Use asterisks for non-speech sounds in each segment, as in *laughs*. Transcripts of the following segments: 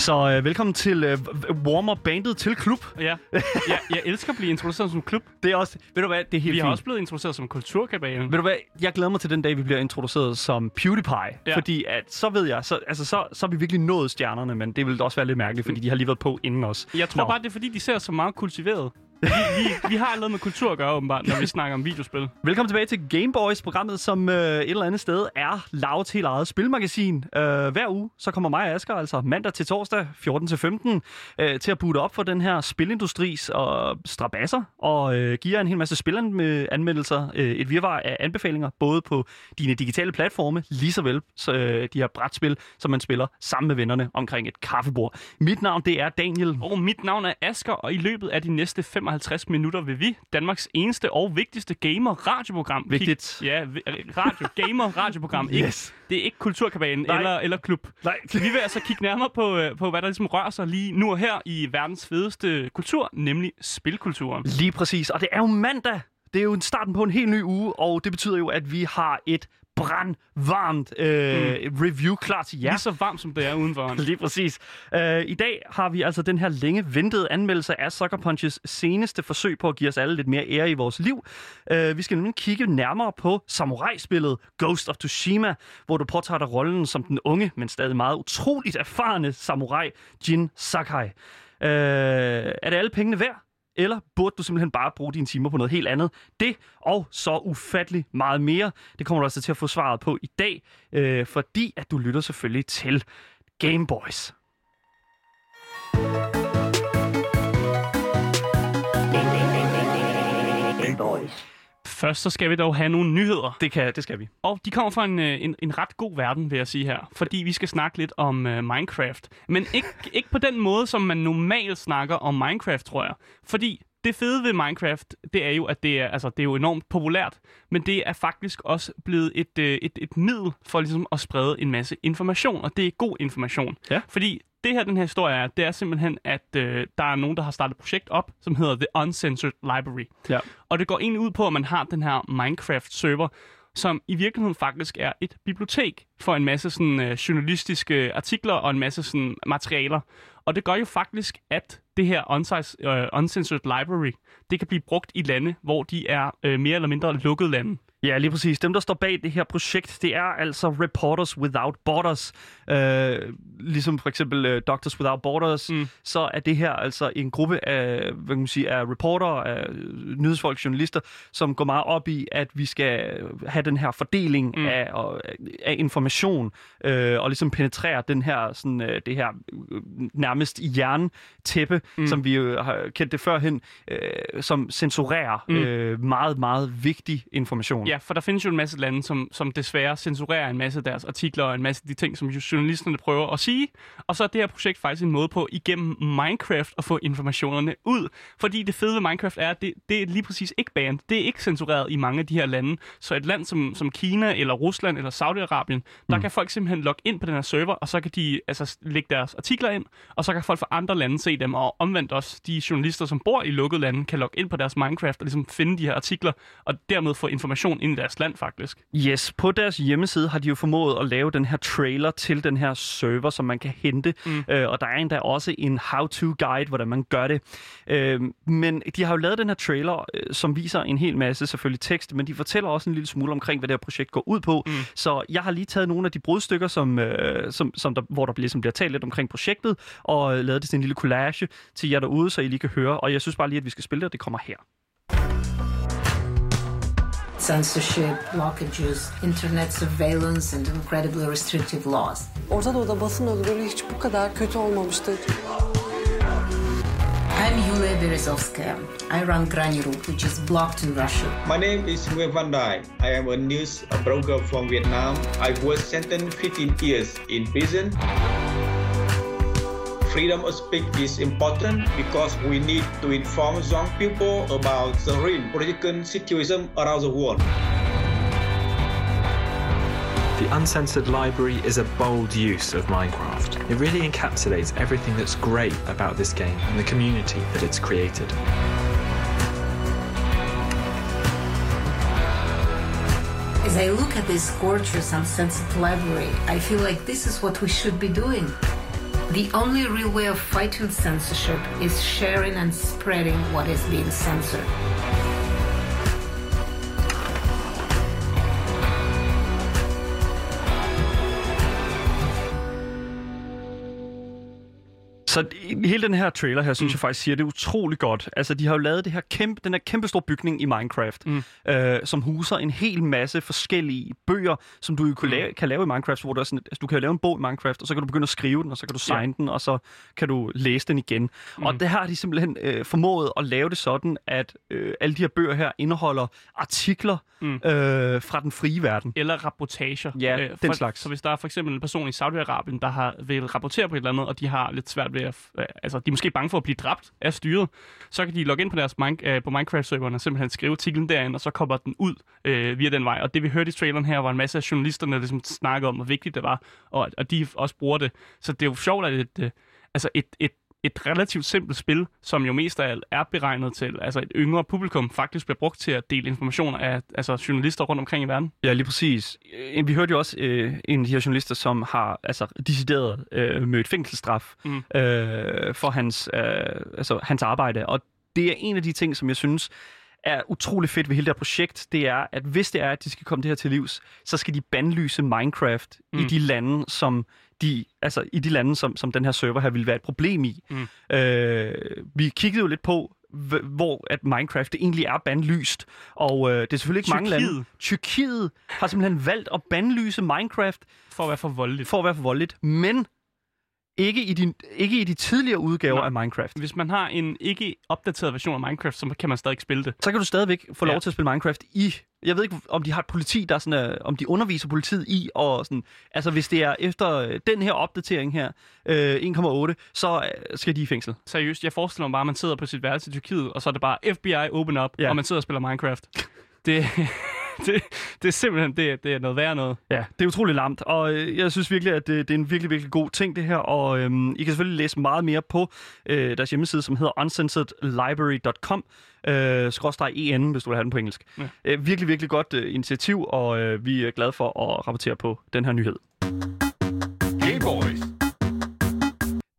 Så øh, velkommen til øh, Warmer Bandet til klub. Ja. ja, jeg elsker at blive introduceret som klub. Det er også, ved du hvad, det er helt Vi fint. har også blevet introduceret som kulturkabalen. Ved du hvad, jeg glæder mig til den dag, vi bliver introduceret som PewDiePie. Ja. Fordi at, så ved jeg, så, altså, så, så har vi virkelig nået stjernerne, men det vil også være lidt mærkeligt, fordi de har lige været på inden os. Jeg tror Nå. bare, det er fordi, de ser så meget kultiveret. Vi, vi, vi har noget med kultur at gøre, åbenbart, når vi snakker om videospil. Velkommen tilbage til Gameboys, programmet, som øh, et eller andet sted er Lavs helt eget spilmagasin. Øh, hver uge, så kommer mig og Asger, altså mandag til torsdag, 14 til 15, øh, til at boote op for den her spilindustris og strabasser, og øh, give jer en hel masse spilanmeldelser, øh, et virvar af anbefalinger, både på dine digitale platforme, lige så vel så, øh, de her brætspil, som man spiller sammen med vennerne omkring et kaffebord. Mit navn, det er Daniel. Og mit navn er Asker, og i løbet af de næste 55 minutter vil vi, Danmarks eneste og vigtigste gamer-radioprogram... kig- Vigtigt. Ja, vi- radio, gamer-radioprogram. Ikke, Yes. det er ikke kulturkabalen Nej. eller, eller klub. Nej, Vi vil altså kigge nærmere på, øh, på, hvad der ligesom rører sig lige nu og her i verdens fedeste kultur, nemlig spilkulturen. Lige præcis. Og det er jo mandag. Det er jo en starten på en helt ny uge, og det betyder jo, at vi har et brandvarmt øh, mm. review klar til jer. Lige så varmt, som det er udenfor. Lige præcis. Uh, I dag har vi altså den her længe ventede anmeldelse af Sucker Punches seneste forsøg på at give os alle lidt mere ære i vores liv. Uh, vi skal nemlig kigge nærmere på samurai-spillet Ghost of Tsushima, hvor du påtager dig rollen som den unge, men stadig meget utroligt erfarne samurai Jin Sakai. Uh, er det alle pengene værd? Eller burde du simpelthen bare bruge dine timer på noget helt andet? Det og så ufattelig meget mere, det kommer du altså til at få svaret på i dag, øh, fordi at du lytter selvfølgelig til Gameboys. Først så skal vi dog have nogle nyheder. Det, kan, det skal vi. Og de kommer fra en, øh, en, en ret god verden, vil jeg sige her. Fordi vi skal snakke lidt om uh, Minecraft. Men ikke, *laughs* ikke på den måde, som man normalt snakker om Minecraft, tror jeg. Fordi det fede ved Minecraft, det er jo, at det er, altså, det er jo enormt populært. Men det er faktisk også blevet et, øh, et, et middel for ligesom at sprede en masse information. Og det er god information. Ja. Fordi det her, den her historie er, det er simpelthen, at øh, der er nogen, der har startet et projekt op, som hedder The Uncensored Library. Ja. Og det går egentlig ud på, at man har den her Minecraft-server, som i virkeligheden faktisk er et bibliotek for en masse sådan, øh, journalistiske artikler og en masse sådan, materialer. Og det gør jo faktisk, at det her unsize, øh, Uncensored Library, det kan blive brugt i lande, hvor de er øh, mere eller mindre lukkede lande. Ja, lige præcis. Dem, der står bag det her projekt, det er altså Reporters Without Borders. Øh, ligesom for eksempel uh, Doctors Without Borders, Mm. så er det her altså en gruppe af, hvad kan man sige, af reporter, af nyhedsfolk, journalister, som går meget op i, at vi skal have den her fordeling Mm. af, og, af information, øh, og ligesom penetrere den her, sådan, øh, det her øh, nærmest jerntæppe, Mm. som vi jo har kendt det førhen, øh, som censurerer mm. øh, meget, meget vigtig information. Ja, for der findes jo en masse lande, som, som desværre censurerer en masse af deres artikler og en masse af de ting, som jo journalisterne prøver at sige. Og så er det her projekt faktisk en måde på igennem Minecraft at få informationerne ud. Fordi det fede ved Minecraft er, at det, det er lige præcis ikke banned. Det er ikke censureret i mange af de her lande. Så et land som, som Kina eller Rusland eller Saudi-Arabien, der Mm. kan folk simpelthen logge ind på den her server, og så kan de altså, lægge deres artikler ind, og så kan folk fra andre lande se dem, og omvendt også de journalister, som bor i lukkede lande, kan logge ind på deres Minecraft og ligesom finde de her artikler, og dermed få information ind i deres land faktisk. Yes, på deres hjemmeside har de jo formået at lave den her trailer til den her server, som man kan hente. Mm. Øh, og der er endda også en how-to-guide, hvordan man gør det. Øh, men de har jo lavet den her trailer, øh, som viser en hel masse selvfølgelig tekst, men de fortæller også en lille smule omkring, hvad det her projekt går ud på. Mm. Så jeg har lige taget nogle af de brudstykker, som, øh, som, som der, hvor der ligesom bliver talt lidt omkring projektet, og øh, lavet det til en lille collage til jer derude, så I lige kan høre. Og jeg synes bare lige, at vi skal spille det, og det kommer her. Censorship, blockages, internet surveillance, and incredibly restrictive laws. Orta Doğu'da basın özgürlüğü hiç bu kadar kötü olmamıştı. I'm Yulia Berezovskaya. I run Granny which is blocked in Russia. My name is Nguyen Van Dai. I am a news broker from Vietnam. I was sentenced 15 years in prison. Freedom of speech is important because we need to inform young people about the real political situation around the world. The Uncensored Library is a bold use of Minecraft. It really encapsulates everything that's great about this game and the community that it's created. As I look at this gorgeous uncensored library, I feel like this is what we should be doing. The only real way of fighting censorship is sharing and spreading what is being censored. Så hele den her trailer her, synes Mm. jeg faktisk siger det utrolig godt. Altså, de har jo lavet det her kæmpe, den her kæmpe store bygning i Minecraft, Mm. øh, som huser en hel masse forskellige bøger, som du jo kan, Mm. lave, kan lave i Minecraft, hvor du, er sådan, altså, du kan lave en bog i Minecraft, og så kan du begynde at skrive den, og så kan du Ja. signe den, og så kan du læse den igen. Mm. Og det har de simpelthen øh, formået at lave det sådan, at øh, alle de her bøger her indeholder artikler Mm. øh, fra den frie verden. eller rapportager. Øh, Ja, den slags. Så hvis der er for eksempel en person i Saudi-Arabien, der har vil rapportere på et eller andet, og de har lidt svært ved at... f- altså, de er måske bange for at blive dræbt af styret, så kan de logge ind på deres min, øh, på Minecraft-serveren og simpelthen skrive artiklen derinde, og så kommer den ud øh, via den vej. Og det vi hørte i traileren her, var en masse af journalisterne, der ligesom snakkede om, hvor vigtigt det var, og, og de også bruger det. Så det er jo sjovt, at et, øh, altså et, et et relativt simpelt spil, som jo mest af alt er beregnet til altså et yngre publikum, faktisk bliver brugt til at dele informationer af altså journalister rundt omkring i verden. Ja, lige præcis. Øh, Vi hørte jo også øh, en af de her journalister, som har altså, decideret øh, mødt fængselsstraf Mm. øh, for hans, øh, altså, hans arbejde. Og det er en af de ting, som jeg synes er utrolig fedt ved hele det her projekt, det er, at hvis det er, at de skal komme det her til livs, så skal de bandlyse Minecraft mm. i de lande, som de, altså i de lande, som, som den her server her ville være et problem i. Mm. Øh, vi kiggede jo lidt på, hvor at Minecraft det egentlig er bandlyst, og øh, det er selvfølgelig ikke mange lande. Tyrkiet. Tyrkiet har simpelthen valgt at bandlyse Minecraft For at være for voldeligt. for at være for voldeligt, men ikke i de, ikke i de tidligere udgaver Nej. af Minecraft. Hvis man har en ikke opdateret version af Minecraft, så kan man stadig spille det. Så kan du stadigvæk få lov Ja. til at spille Minecraft i... Jeg ved ikke, om de har et politi, der er sådan, uh, om de underviser politiet i, og sådan, altså hvis det er efter øh, den her opdatering her, øh, 1,8, så øh, skal de i fængsel. Seriøst, jeg forestiller mig bare, at man sidder på sit værelse i Tyrkiet, og så er det bare FBI open up, ja. og man sidder og spiller Minecraft. Det, *laughs* *laughs* det, det er simpelthen det, det er noget værre noget. Ja, det er utrolig lamt, og øh, jeg synes virkelig, at det, det er en virkelig, virkelig god ting, det her. Og øhm, I kan selvfølgelig læse meget mere på øh, deres hjemmeside, som hedder uncensoredlibrary.com. Øh, skråstreg en, hvis du vil have den på engelsk. Ja. Øh, virkelig, virkelig godt øh, initiativ, og øh, vi er glade for at rapportere på den her nyhed.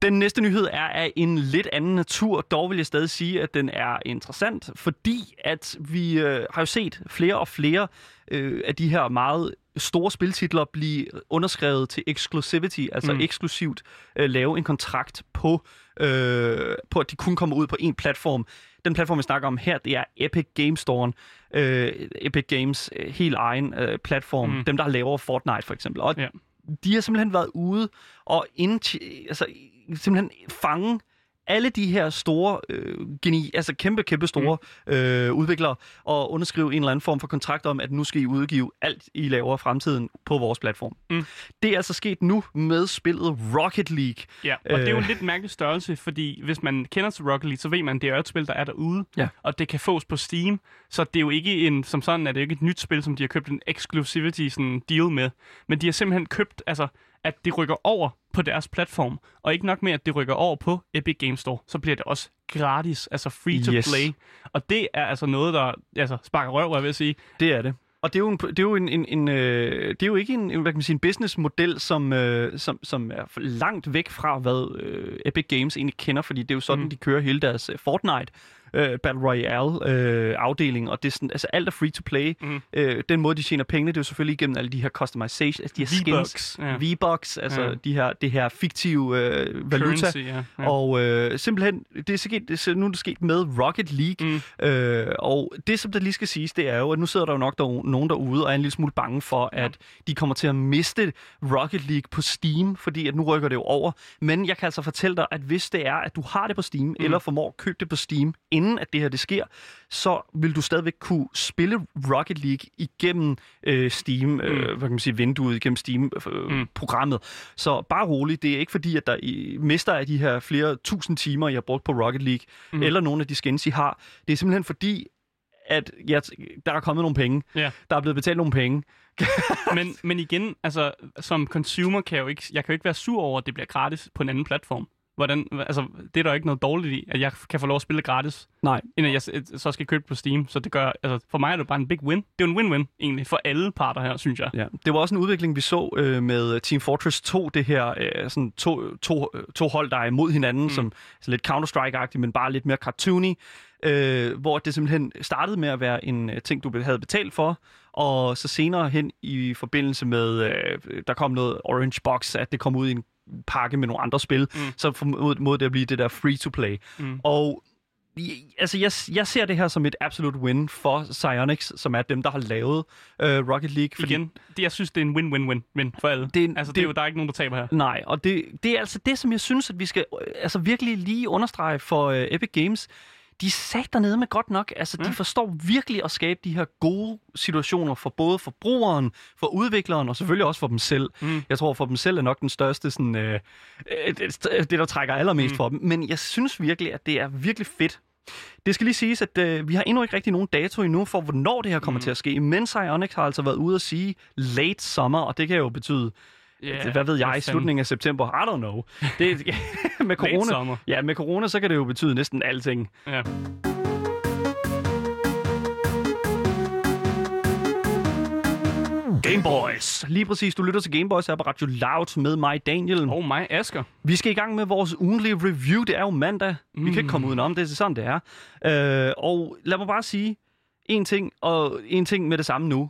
Den næste nyhed er af en lidt anden natur, dog vil jeg stadig sige, at den er interessant, fordi at vi øh, har jo set flere og flere øh, af de her meget store spiltitler blive underskrevet til exclusivity, altså mm. Eksklusivt øh, lave en kontrakt på, øh, på, at de kun kommer ud på en platform. Den platform, vi snakker om her, det er Epic Games Store, øh, Epic Games øh, helt egen øh, platform. Mm. dem der laver Fortnite for eksempel. Og Ja de har simpelthen været ude og ind, altså, simpelthen fange alle de her store, øh, geni, altså kæmpe, kæmpe store mm. øh, udviklere og underskrive en eller anden form for kontrakt om, at nu skal I udgive alt, I laver i fremtiden på vores platform. Mm. Det er altså sket nu med spillet Rocket League. Ja, og øh. det er jo en Øh. lidt mærkelig størrelse, fordi hvis man kender til Rocket League, så ved man, at det er et spil, der er derude, Ja. og det kan fås på Steam, så det er jo ikke en, som sådan er det jo ikke et nyt spil, som de har købt en exclusivity sådan, deal med, men de har simpelthen købt, altså, at det rykker over på deres platform, og ikke nok med, at det rykker over på Epic Games Store, så bliver det også gratis, altså free to Yes. play, og det er altså noget, der altså, sparker røv, jeg vil sige. Det er det. Og det er jo, en, det er jo, en, en, en, øh, det er jo ikke en, hvad kan man sige, en businessmodel, som, øh, som, som er langt væk fra, hvad øh, Epic Games egentlig kender, fordi det er jo sådan. Mm. de kører hele deres øh, Fortnite øh, Battle Royale øh, afdeling, og det er sådan, altså alt er free to play. Mm. Øh, den måde, de tjener pengene, det er jo selvfølgelig igennem alle de her customization, altså de her skins, ja. V-Bucks, altså Ja. de her, det her fiktive øh, valuta. Currency, ja. ja. Og øh, simpelthen, det er, sket, det er nu er det sket med Rocket League. Mm. Øh, og det, som der lige skal siges, det er jo, at nu sidder der jo nok der, nogen derude og er en lille smule bange for, at de kommer til at miste Rocket League på Steam, fordi at nu rykker det jo over. Men jeg kan altså fortælle dig, at hvis det er, at du har det på Steam, mm. eller formår at købe det på Steam, inden at det her det sker, så vil du stadigvæk kunne spille Rocket League igennem øh, Steam, mm. øh, hvad kan man sige, vinduet, igennem Steam-programmet. Øh, Mm. programmet. Så bare roligt, det er ikke fordi, at der i, mister af de her flere tusind timer, jeg har brugt på Rocket League. Mm. eller nogle af de skins, I har. Det er simpelthen fordi, at ja, der er kommet nogle penge. Ja. Der er blevet betalt nogle penge. *laughs* men, men igen, altså, som consumer kan jeg jo ikke, jeg kan jo ikke være sur over, at det bliver gratis på en anden platform. Hvordan, altså, det er der ikke noget dårligt i, at jeg kan få lov at spille gratis, Nej. inden jeg så skal købe på Steam. Så det gør, altså, for mig er det bare en big win. Det er en win-win, egentlig, for alle parter her, synes jeg. Ja. Det var også en udvikling, vi så øh, med Team Fortress 2, det her øh, sådan to, to, øh, to hold, der er imod hinanden, mm. som så lidt Counter-Strike-agtigt, men bare lidt mere cartoony, øh, hvor det simpelthen startede med at være en øh, ting, du havde betalt for, og så senere hen i forbindelse med, øh, der kom noget Orange Box, at det kom ud i en pakke med nogle andre spil, mm. så formåede det at blive det der free-to-play. Mm. Og altså, jeg, jeg ser det her som et absolut win for Psyonix, som er dem, der har lavet øh, Rocket League. Fordi... Igen, det, jeg synes, det er en win-win-win-win for alle. Det altså, det, det- er jo, der er ikke nogen, der taber her. Nej, og det, det er altså det, som jeg synes, at vi skal øh, altså virkelig lige understrege for øh, Epic Games. De sat dernede med godt nok. Altså, ja. de forstår virkelig at skabe de her gode situationer for både forbrugeren, for udvikleren og selvfølgelig også for dem selv. Mm. Jeg tror, for dem selv er nok den største, sådan, øh, øh, det, det, der trækker allermest mm. for dem. Men jeg synes virkelig, at det er virkelig fedt. Det skal lige siges, at øh, vi har endnu ikke rigtig nogen dato endnu for, hvornår det her kommer mm. til at ske. Men Psyonix har altså været ude at sige late summer, og det kan jo betyde Yeah, hvad ved jeg, i slutningen af september. I don't know. Det, *laughs* med corona, ja, med corona, så kan det jo betyde næsten alting. Ja. Gameboys. Lige præcis, du lytter til Gameboys her på Radio Loud med mig, Daniel. Og mig, Asker. Vi skal i gang med vores ugenlige review. Det er jo mandag. Mm. Vi kan ikke komme udenom det. Det er sådan, det er. Øh, og lad mig bare sige en ting, og en ting med det samme nu.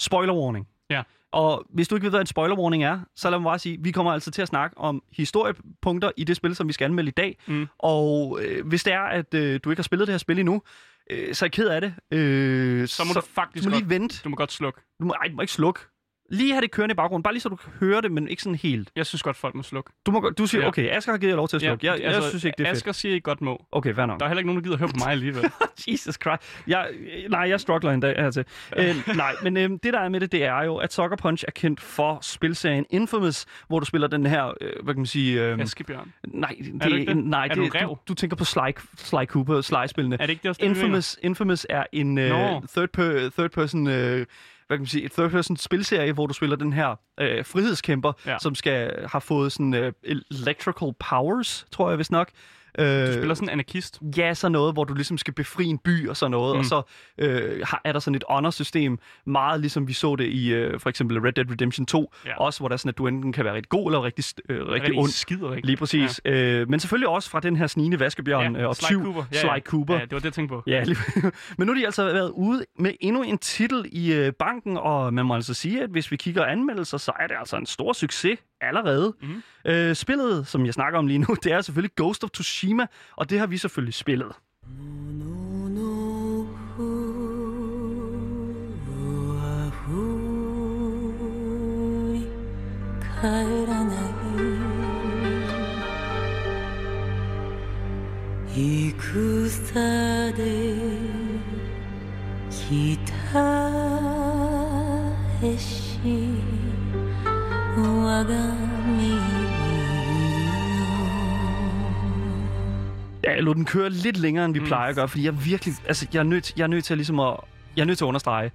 Spoiler warning. Ja. Og hvis du ikke ved, hvad en spoiler warning er, så lad mig bare sige, vi kommer altså til at snakke om historiepunkter i det spil, som vi skal anmelde i dag. Mm. Og øh, hvis det er, at øh, du ikke har spillet det her spil endnu, øh, så er jeg ked af det. Øh, Så må du faktisk du må lige godt- vente. Du må godt slukke. Du må, ej, du må ikke slukke. Lige have det kørende i baggrunden, bare lige så du kan høre det, men ikke sådan helt. Jeg synes godt, folk må slukke. Du, må, du siger, Ja. okay, Asger har givet jer lov til at slukke. jeg, jeg synes ikke, det er fedt. Asger siger, I godt må. Okay, fair nok. Der er heller ikke nogen, der gider høre på mig alligevel. *laughs* Jesus Christ. Jeg, nej, jeg struggler en dag hertil. øh, nej, men øh, det der er med det, det er jo, at Sucker Punch er kendt for spilserien Infamous, hvor du spiller den her, øh, hvad kan man sige... Øh, Askebjørn. nej, det, Er du det? nej, Er du det, ræv? du, du tænker på Sly, Sly Cooper, Sly-spillene. Er det ikke det også, det, du? Infamous, Infamous er en øh, third, per, third person... Øh, hvad kan man sige, et third person spilserie, hvor du spiller den her øh, frihedskæmper, Ja. som skal have fået sådan øh, electrical powers, tror jeg vist nok. Øh, Du spiller sådan en anarkist. Ja, sådan noget, hvor du ligesom skal befri en by og sådan noget, mm. og så øh, er der sådan et honor-system, meget ligesom vi så det i øh, for eksempel Red Dead Redemption 2, Ja. også hvor der er sådan, at du enten kan være rigtig god eller rigtig, øh, rigtig, Rigtig ond. skider, ikke? Lige præcis. Ja. Øh, men selvfølgelig også fra den her snigende vaskebjørn Ja, øh, og Sly tyv, Cooper. Ja, Sly ja. Cooper. Ja, det var det, jeg tænkte på. Ja, lige. *laughs* men nu har de altså været ude med endnu en titel i øh, banken, og man må altså sige, at hvis vi kigger anmeldelser, så er det altså en stor succes allerede. Mm. Øh, spillet, som jeg snakker om lige nu, *laughs* det er selvfølgelig Ghost of Tsushima, og det har vi selvfølgelig spillet. 帰 Ja, jeg lod den køre lidt længere, end vi mm. plejer at gøre, fordi jeg virkelig, altså, jeg er nødt, jeg er nødt til ligesom at, jeg er nødt til at understrege.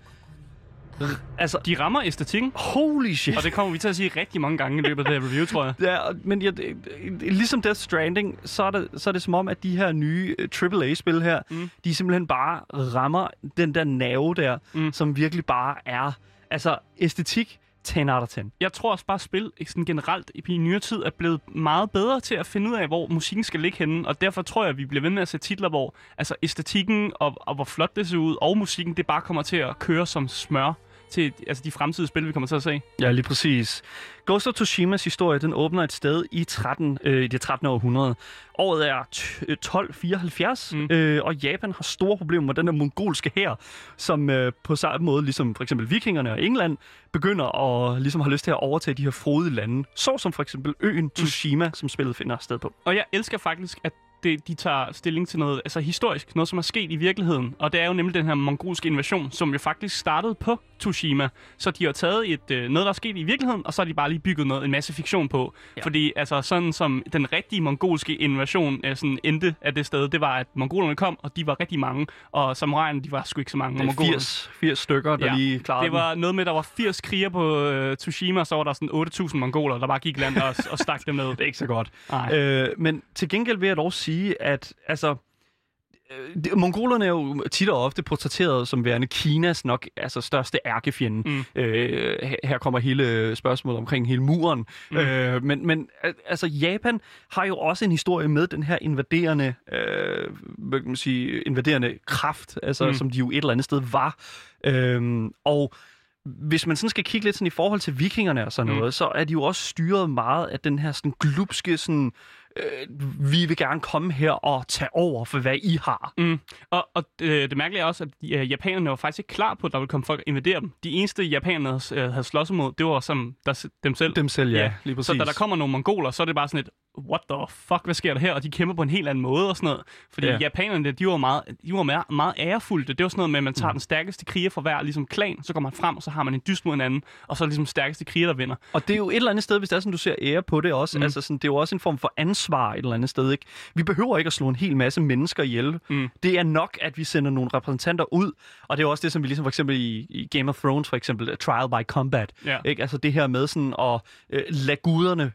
Altså, De rammer æstetikken, holy shit. og det kommer vi til at sige rigtig mange gange i løbet af det her review, tror jeg. Ja, men det- ligesom Death Stranding, så er, det, så er det som om, at de her nye øh, AAA-spil her, mm. de simpelthen bare rammer den der nerve der, mm. som virkelig bare er, altså æstetik 10 out of 10. Jeg tror også bare, at spil ikke sådan generelt i nyere tid er blevet meget bedre til at finde ud af, hvor musikken skal ligge henne. Og derfor tror jeg, at vi bliver ved med at se titler, hvor altså, æstetikken og, og hvor flot det ser ud, og musikken, det bare kommer til at køre som smør til altså, de fremtidige spil, vi kommer til at se. Ja, lige præcis. Ghost of Tsushimas historie, den åbner et sted i 13, øh, i det 13. århundrede. Året er t- øh, 1274, mm. øh, og Japan har store problemer med den der mongolske hær, som øh, på samme måde, ligesom for eksempel vikingerne og England, begynder at ligesom har lyst til at overtage de her frodige lande. Så som for eksempel øen Tsushima, mm. som spillet finder sted på. Og jeg elsker faktisk, at det, de tager stilling til noget altså historisk, noget som er sket i virkeligheden. Og det er jo nemlig den her mongolske invasion, som jo faktisk startede på Tsushima. Så de har taget et, øh, noget, der er sket i virkeligheden, og så har de bare lige bygget noget, en masse fiktion på. Ja. Fordi altså, sådan som den rigtige mongolske invasion øh, sådan endte af det sted, det var, at mongolerne kom, og de var rigtig mange, og samuraierne, de var sgu ikke så mange. Det er mongolerne. 80, 80 stykker, der Ja. lige klarede Det var noget med, at der var 80 kriger på øh, Tsushima, og så var der sådan 8.000 mongoler, der bare gik land og, og stak dem ned. *laughs* Det er ikke så godt. Nej. Øh, men til gengæld vil jeg dog sige, at altså, øh, mongolerne er jo tit og ofte portrætteret som værende Kinas nok altså, største ærkefjende. Mm. Øh, her- kommer hele spørgsmålet omkring hele muren. Mm. Øh, men, men al- altså, Japan har jo også en historie med den her invaderende, øh, hvad kan man sige, invaderende kraft, altså, Mm. som de jo et eller andet sted var. Øh, og hvis man sådan skal kigge lidt sådan i forhold til vikingerne og sådan Mm. noget, så er de jo også styret meget af den her sådan glupske sådan, øh, vi vil gerne komme her og tage over for, hvad I har. Mm. Og, og øh, det mærkelige er også, at øh, japanerne var faktisk ikke klar på, at der ville komme folk og invadere dem. De eneste japanere øh, havde slås imod, det var som der, dem selv. Dem selv, ja, Ja, lige præcis. Så da der kommer nogle mongoler, så er det bare sådan et, what the fuck, hvad sker der her? Og de kæmper på en helt anden måde og sådan noget. Fordi ja. japanerne, de var meget, de var meget, meget ærefulde. Det var sådan noget med, at man tager mm. den stærkeste kriger fra hver ligesom klan, så går man frem, og så har man en dyst mod en anden, og så er det ligesom stærkeste kriger, der vinder. Og det er jo et eller andet sted, hvis det er sådan, du ser ære på det også. Mm. Altså sådan, det er jo også en form for ansvar et eller andet sted. Ikke? Vi behøver ikke at slå en hel masse mennesker ihjel. Mm. Det er nok, at vi sender nogle repræsentanter ud. Og det er også det, som vi ligesom for eksempel i, i Game of Thrones, for eksempel uh, Trial by Combat. Ja. Ikke? Altså det her med sådan at øh, lade guderne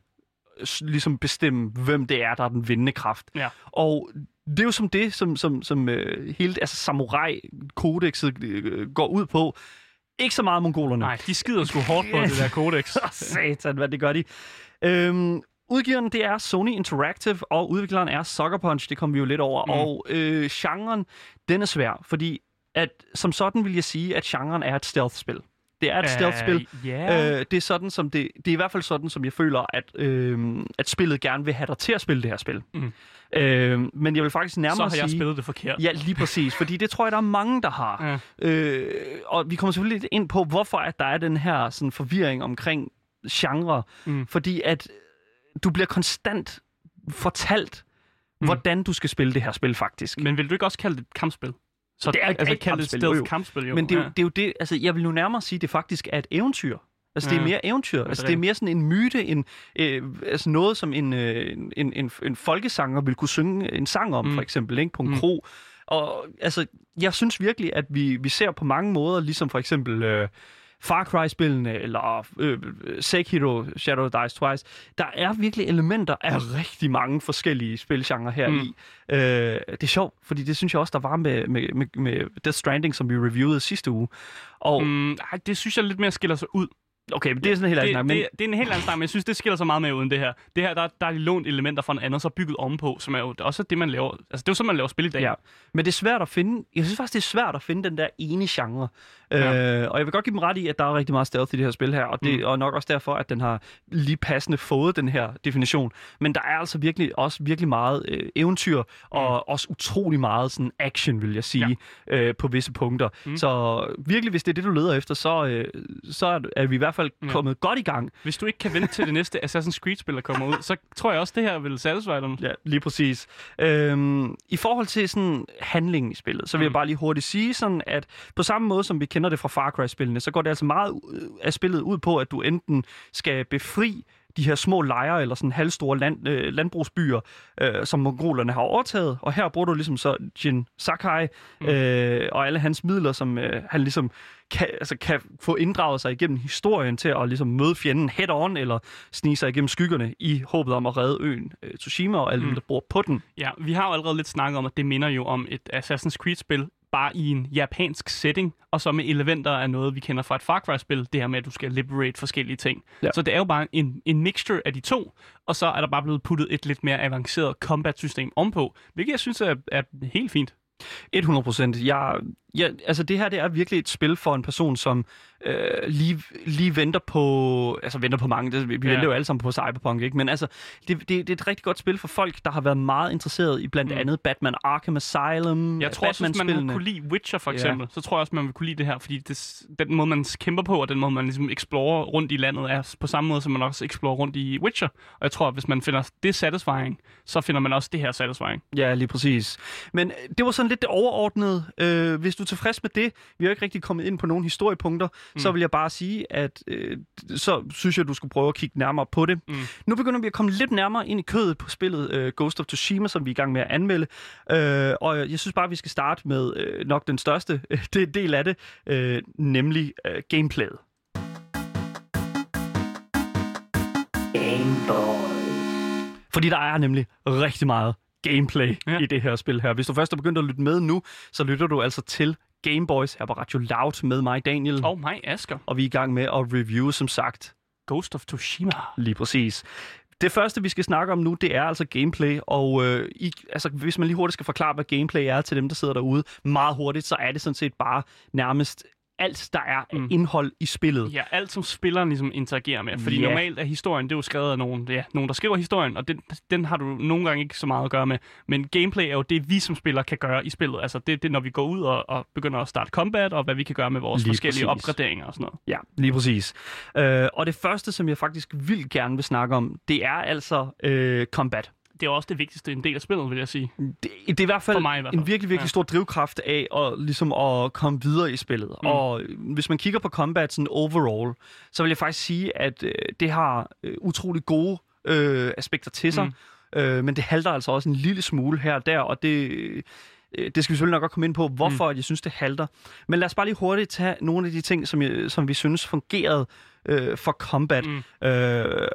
ligesom bestemme, hvem det er, der er den vindende kraft. Ja. Og det er jo som det, som, som, som øh, hele altså samurai-kodexet øh, går ud på. Ikke så meget mongolerne. Nej, de skider sgu hårdt på det der kodex. *laughs* Satan, hvad det gør de. Øhm, udgiveren, det er Sony Interactive, og udvikleren er Sucker Punch, det kommer vi jo lidt over. Mm. Og øh, genren, den er svær, fordi at, som sådan vil jeg sige, at genren er et stealth-spil. Det er et stealth-spil. Ja. Øh, det er sådan som det, det er i hvert fald sådan, som jeg føler, at, øh, at spillet gerne vil have dig til at spille det her spil. Mm. Øh, men jeg vil faktisk nærmere så har jeg sige... spillet det forkert. Ja, lige præcis, fordi det tror jeg, der er mange, der har. Ja. Øh, og vi kommer selvfølgelig lidt ind på, hvorfor at der er den her sådan, forvirring omkring genre. Mm. Fordi at du bliver konstant fortalt, mm. hvordan du skal spille det her spil, faktisk. Men vil du ikke også kalde det et kampspil? Så Det er altså, et kalde det kampspil, stealth kampspil, jo. Men det er, jo, ja. det er jo det, altså jeg vil nu nærmere sige, at det faktisk er et eventyr. Altså det er mere eventyr. Altså det er mere sådan en myte, en, øh, altså noget som en, øh, en, en, en folkesanger vil kunne synge en sang om, Mm. for eksempel, ikke? på en mm. kro. Og altså, jeg synes virkelig, at vi, vi ser på mange måder, ligesom for eksempel øh, Far Cry-spillene, eller øh, Sekiro, Shadow Dies Twice, der er virkelig elementer af rigtig mange forskellige spilgenre her Mm. i. Øh, det er sjovt, fordi det synes jeg også, der var med, med, med, med Death Stranding, som vi reviewede sidste uge. Og, Mm, ej, det synes jeg lidt mere skiller sig ud. okay, men det er sådan en helt anden det, snak, men det, det er en helt anden snak, men jeg synes, det skiller sig meget mere uden det her. Det her, der, der er de lånt elementer fra en anden, og så bygget ovenpå, som er jo også det, man laver. Altså, det er jo sådan, man laver spil i dag. Ja, men det er svært at finde. Jeg synes faktisk, det er svært at finde den der ene genre. Ja. Øh, og jeg vil godt give dem ret i, at der er rigtig meget stealth i det her spil her, og det Mm. mm. og nok også derfor, at den har lige passende fået den her definition. Men der er altså virkelig også virkelig meget øh, eventyr, og også utrolig meget sådan action, vil jeg sige, ja. øh, på visse punkter. Mm. Mm. Så virkelig, hvis det er det, du leder efter, så, øh, så er- vi i hvert fald Ja. kommet godt i gang. Hvis du ikke kan vente til det næste Assassin's Creed-spil, der kommer ud, så tror jeg også, det her vil satisfy dig. Ja, lige præcis. Øhm, I forhold til sådan handlingen i spillet, så vil mm. Mm. jeg bare lige hurtigt sige sådan, at på samme måde som vi kender det fra Far Cry-spillene, så går det altså meget af spillet ud på, at du enten skal befri de her små lejre eller sådan halvstore land, øh, landbrugsbyer, øh, som mongolerne har overtaget. Og her bruger du ligesom så Jin Sakai Mm. øh, og alle hans midler, som øh, han ligesom kan, altså kan få inddraget sig igennem historien til at ligesom møde fjenden head on, eller snige sig igennem skyggerne i håbet om at redde øen øh, Tsushima og alle Mm. dem, der bor på den. Ja, vi har jo allerede lidt snakket om, at det minder jo om et Assassin's Creed-spil, bare i en japansk setting, og så med elementer af noget, vi kender fra et Far Cry-spil, det her med, at du skal liberate forskellige ting. Ja. Så det er jo bare en, en mixture af de to, og så er der bare blevet puttet et lidt mere avanceret combat-system ovenpå, hvilket jeg synes er, er helt fint. 100 procent. Jeg, Ja, altså det her det er virkelig et spil for en person, som øh, lige, lige venter på, altså venter på mange, det, vi Ja. venter jo alle sammen på Cyberpunk, ikke? Men altså, det, det, det er et rigtig godt spil for folk, der har været meget interesseret i blandt Mm. andet Batman Arkham Asylum, Jeg tror også, hvis man kunne lide Witcher for Ja. eksempel, så tror jeg også, man vil kunne lide det her, fordi det, den måde, man kæmper på, og den måde, man ligesom explorer rundt i landet, er på samme måde, som man også explorer rundt i Witcher. Og jeg tror, at hvis man finder det satisfying, så finder man også det her satisfying. Ja, lige præcis. Men øh, det var sådan lidt det overordnede. Øh, hvis du er tilfreds med det, vi har jo ikke rigtig kommet ind på nogle historiepunkter, mm. så vil jeg bare sige, at øh, så synes jeg, du skulle prøve at kigge nærmere på det. Mm. Nu begynder vi at komme lidt nærmere ind i kødet på spillet øh, Ghost of Tsushima, som vi er i gang med at anmelde. Øh, og jeg synes bare, vi skal starte med øh, nok den største øh, det- del af det, øh, nemlig øh, gameplayet. Fordi der er nemlig rigtig meget gameplay Ja. i det her spil her. Hvis du først er begyndt at lytte med nu, så lytter du altså til Gameboys her på Radio Loud med mig, Daniel. Og mig, Asker. Og vi er i gang med at review, som sagt, Ghost of Tsushima. lige præcis. Det første, vi skal snakke om nu, det er altså gameplay, og øh, i, altså, hvis man lige hurtigt skal forklare, hvad gameplay er til dem, der sidder derude, meget hurtigt, så er det sådan set bare nærmest alt, der er af Mm. indhold i spillet. Ja, alt som spilleren ligesom interagerer med. Fordi Ja. normalt er historien, det er jo skrevet af nogen, ja, nogen, der skriver historien, og den, den har du nogle gange ikke så meget at gøre med. Men gameplay er jo det, vi som spiller kan gøre i spillet. Altså det, det er, når vi går ud og, og begynder at starte combat, og hvad vi kan gøre med vores Lige forskellige præcis. opgraderinger og sådan noget. Ja, lige præcis. Øh, og det første, som jeg faktisk vildt gerne vil snakke om, det er altså øh, combat. Det er også det vigtigste en del af spillet, vil jeg sige. Det, det er i hvert fald For mig i hvert fald. en virkelig, virkelig Ja. stor drivkraft af at, ligesom at komme videre i spillet. Mm. Mm. Og hvis man kigger på combat sådan overall, så vil jeg faktisk sige, at øh, det har øh, utrolig gode øh, aspekter til sig. Mm. Øh, men det halter altså også en lille smule her og der, og det... øh, Det skal vi selvfølgelig nok godt komme ind på, hvorfor mm. jeg synes, det halter. Men lad os bare lige hurtigt tage nogle af de ting, som, jeg, som vi synes fungerede øh, for combat. Mm. Øh,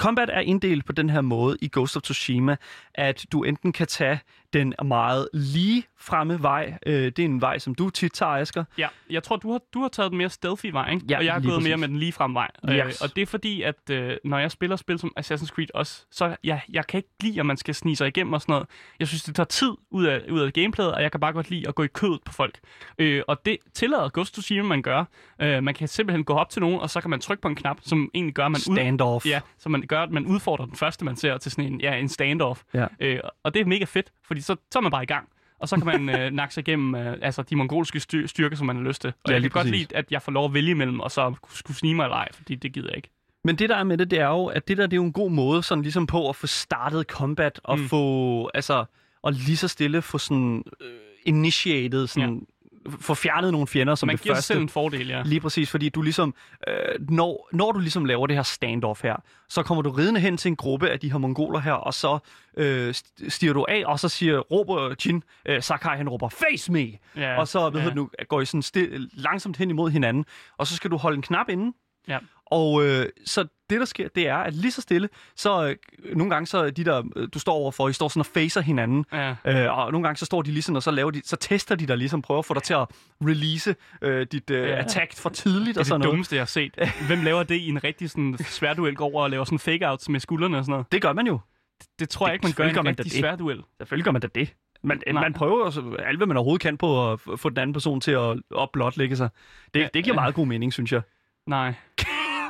combat er inddelt på den her måde i Ghost of Tsushima, at du enten kan tage den meget lige fremme vej. Øh, det er en vej, som du tit tager, Asger. Ja, jeg tror, du har, du har taget den mere stealthy vej, ikke? Ja, og jeg har gået mere præcis. med den lige frem vej. Yes. og det er fordi, at øh, når jeg spiller spil som Assassin's Creed også, så jeg, jeg kan ikke lide, at man skal snige sig igennem og sådan noget. Jeg synes, det tager tid ud af, ud af gameplayet, og jeg kan bare godt lide at gå i kødet på folk. Øh, og det tillader Ghost of Tsushima, man gør. Øh, man kan simpelthen gå op til nogen, og så kan man trykke på en knap, som egentlig gør, at man ud, Standoff. Ja, så man gør, at man udfordrer den første, man ser til sådan en, ja, en standoff. Ja. Øh, og det er mega fedt, fordi så, så er man bare i gang. Og så kan man *laughs* øh, nakke sig igennem øh, altså, de mongolske styr- styrker, som man har lyst til. Og Ja, jeg kan godt lide, at jeg får lov at vælge imellem, og så skulle snige mig eller ej, fordi det gider jeg ikke. Men det der er med det, det er jo, at det der det er jo en god måde sådan ligesom på at få startet combat og mm. få, altså, og lige så stille få sådan øh, initiated, sådan, ja. Få fjernet nogle fjender som man det giver første. selv en fordel, ja. Lige præcis, fordi du ligesom, øh, når, når du ligesom laver det her standoff her, så kommer du ridende hen til en gruppe af de her mongoler her, og så øh, st- stiger du af, og så siger, råber Jin, øh, Sakai han råber, face me! ja. og så ved ja. du, går I sådan stil, langsomt hen imod hinanden, og så skal du holde en knap inde. Ja. Og øh, så det, der sker, det er, at lige så stille, så øh, nogle gange, så er de der, øh, du står overfor, I står sådan og facer hinanden, Ja. øh, og nogle gange, så står de lige sådan, og så, laver de, så tester de dig ligesom, prøver at få dig til at release øh, dit øh, Ja. attack for tidligt Det og er sådan det noget. dummeste, jeg har set. Hvem laver det i en rigtig sådan, sværduel, går over og laver sådan fake-outs med skuldrene og sådan noget? Det gør man jo. Det tror jeg Det- ikke, man gør i en rigtig det. sværduel. Selvfølgelig gør man da det. Man, Nej. man prøver også alt, hvad man overhovedet kan på at få den anden person til at, at blotlægge sig. Det, Ja, det giver ja. meget god mening, synes jeg. Nej.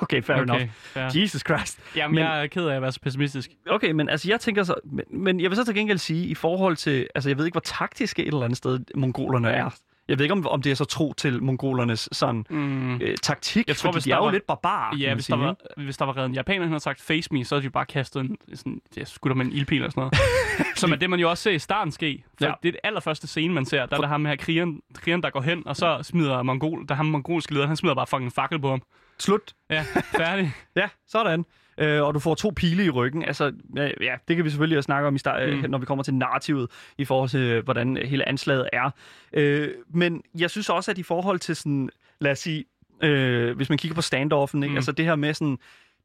Okay, fair okay. enough. fair. Jesus Christ. Jamen, Men- jeg er ked af at være så pessimistisk. Okay, men altså jeg tænker så... Men, men jeg vil så til gengæld sige, i forhold til... Altså jeg ved ikke, hvor taktiske et eller andet sted mongolerne er. Jeg ved ikke, om, om det er så tro til mongolernes sådan, Mm. øh, taktik, Jeg tror, fordi hvis de er jo var- lidt barbarer, Ja, hvis der, var, hvis der var reddet en japaner, han havde sagt face me, så havde de bare kastet en sådan, ja, skudt med en ildpil eller sådan noget. *laughs* Som er det, man jo også ser i starten ske. For Ja. det er det allerførste scene, man ser. Der er der ham her krigeren, krigeren, der går hen, og så smider mongol, der er ham mongolske leder, han smider bare fucking en fakkel på ham. Slut. Ja, færdig. *laughs* Ja, sådan. Øh, og du får to pile i ryggen. Altså, ja, det kan vi selvfølgelig også snakke om, i start, Mm. mm. når vi kommer til narrativet, i forhold til, øh, hvordan hele anslaget er. Øh, men jeg synes også, at i forhold til sådan, lad os sige, øh, hvis man kigger på standoffen, ikke? Mm. altså det her med sådan,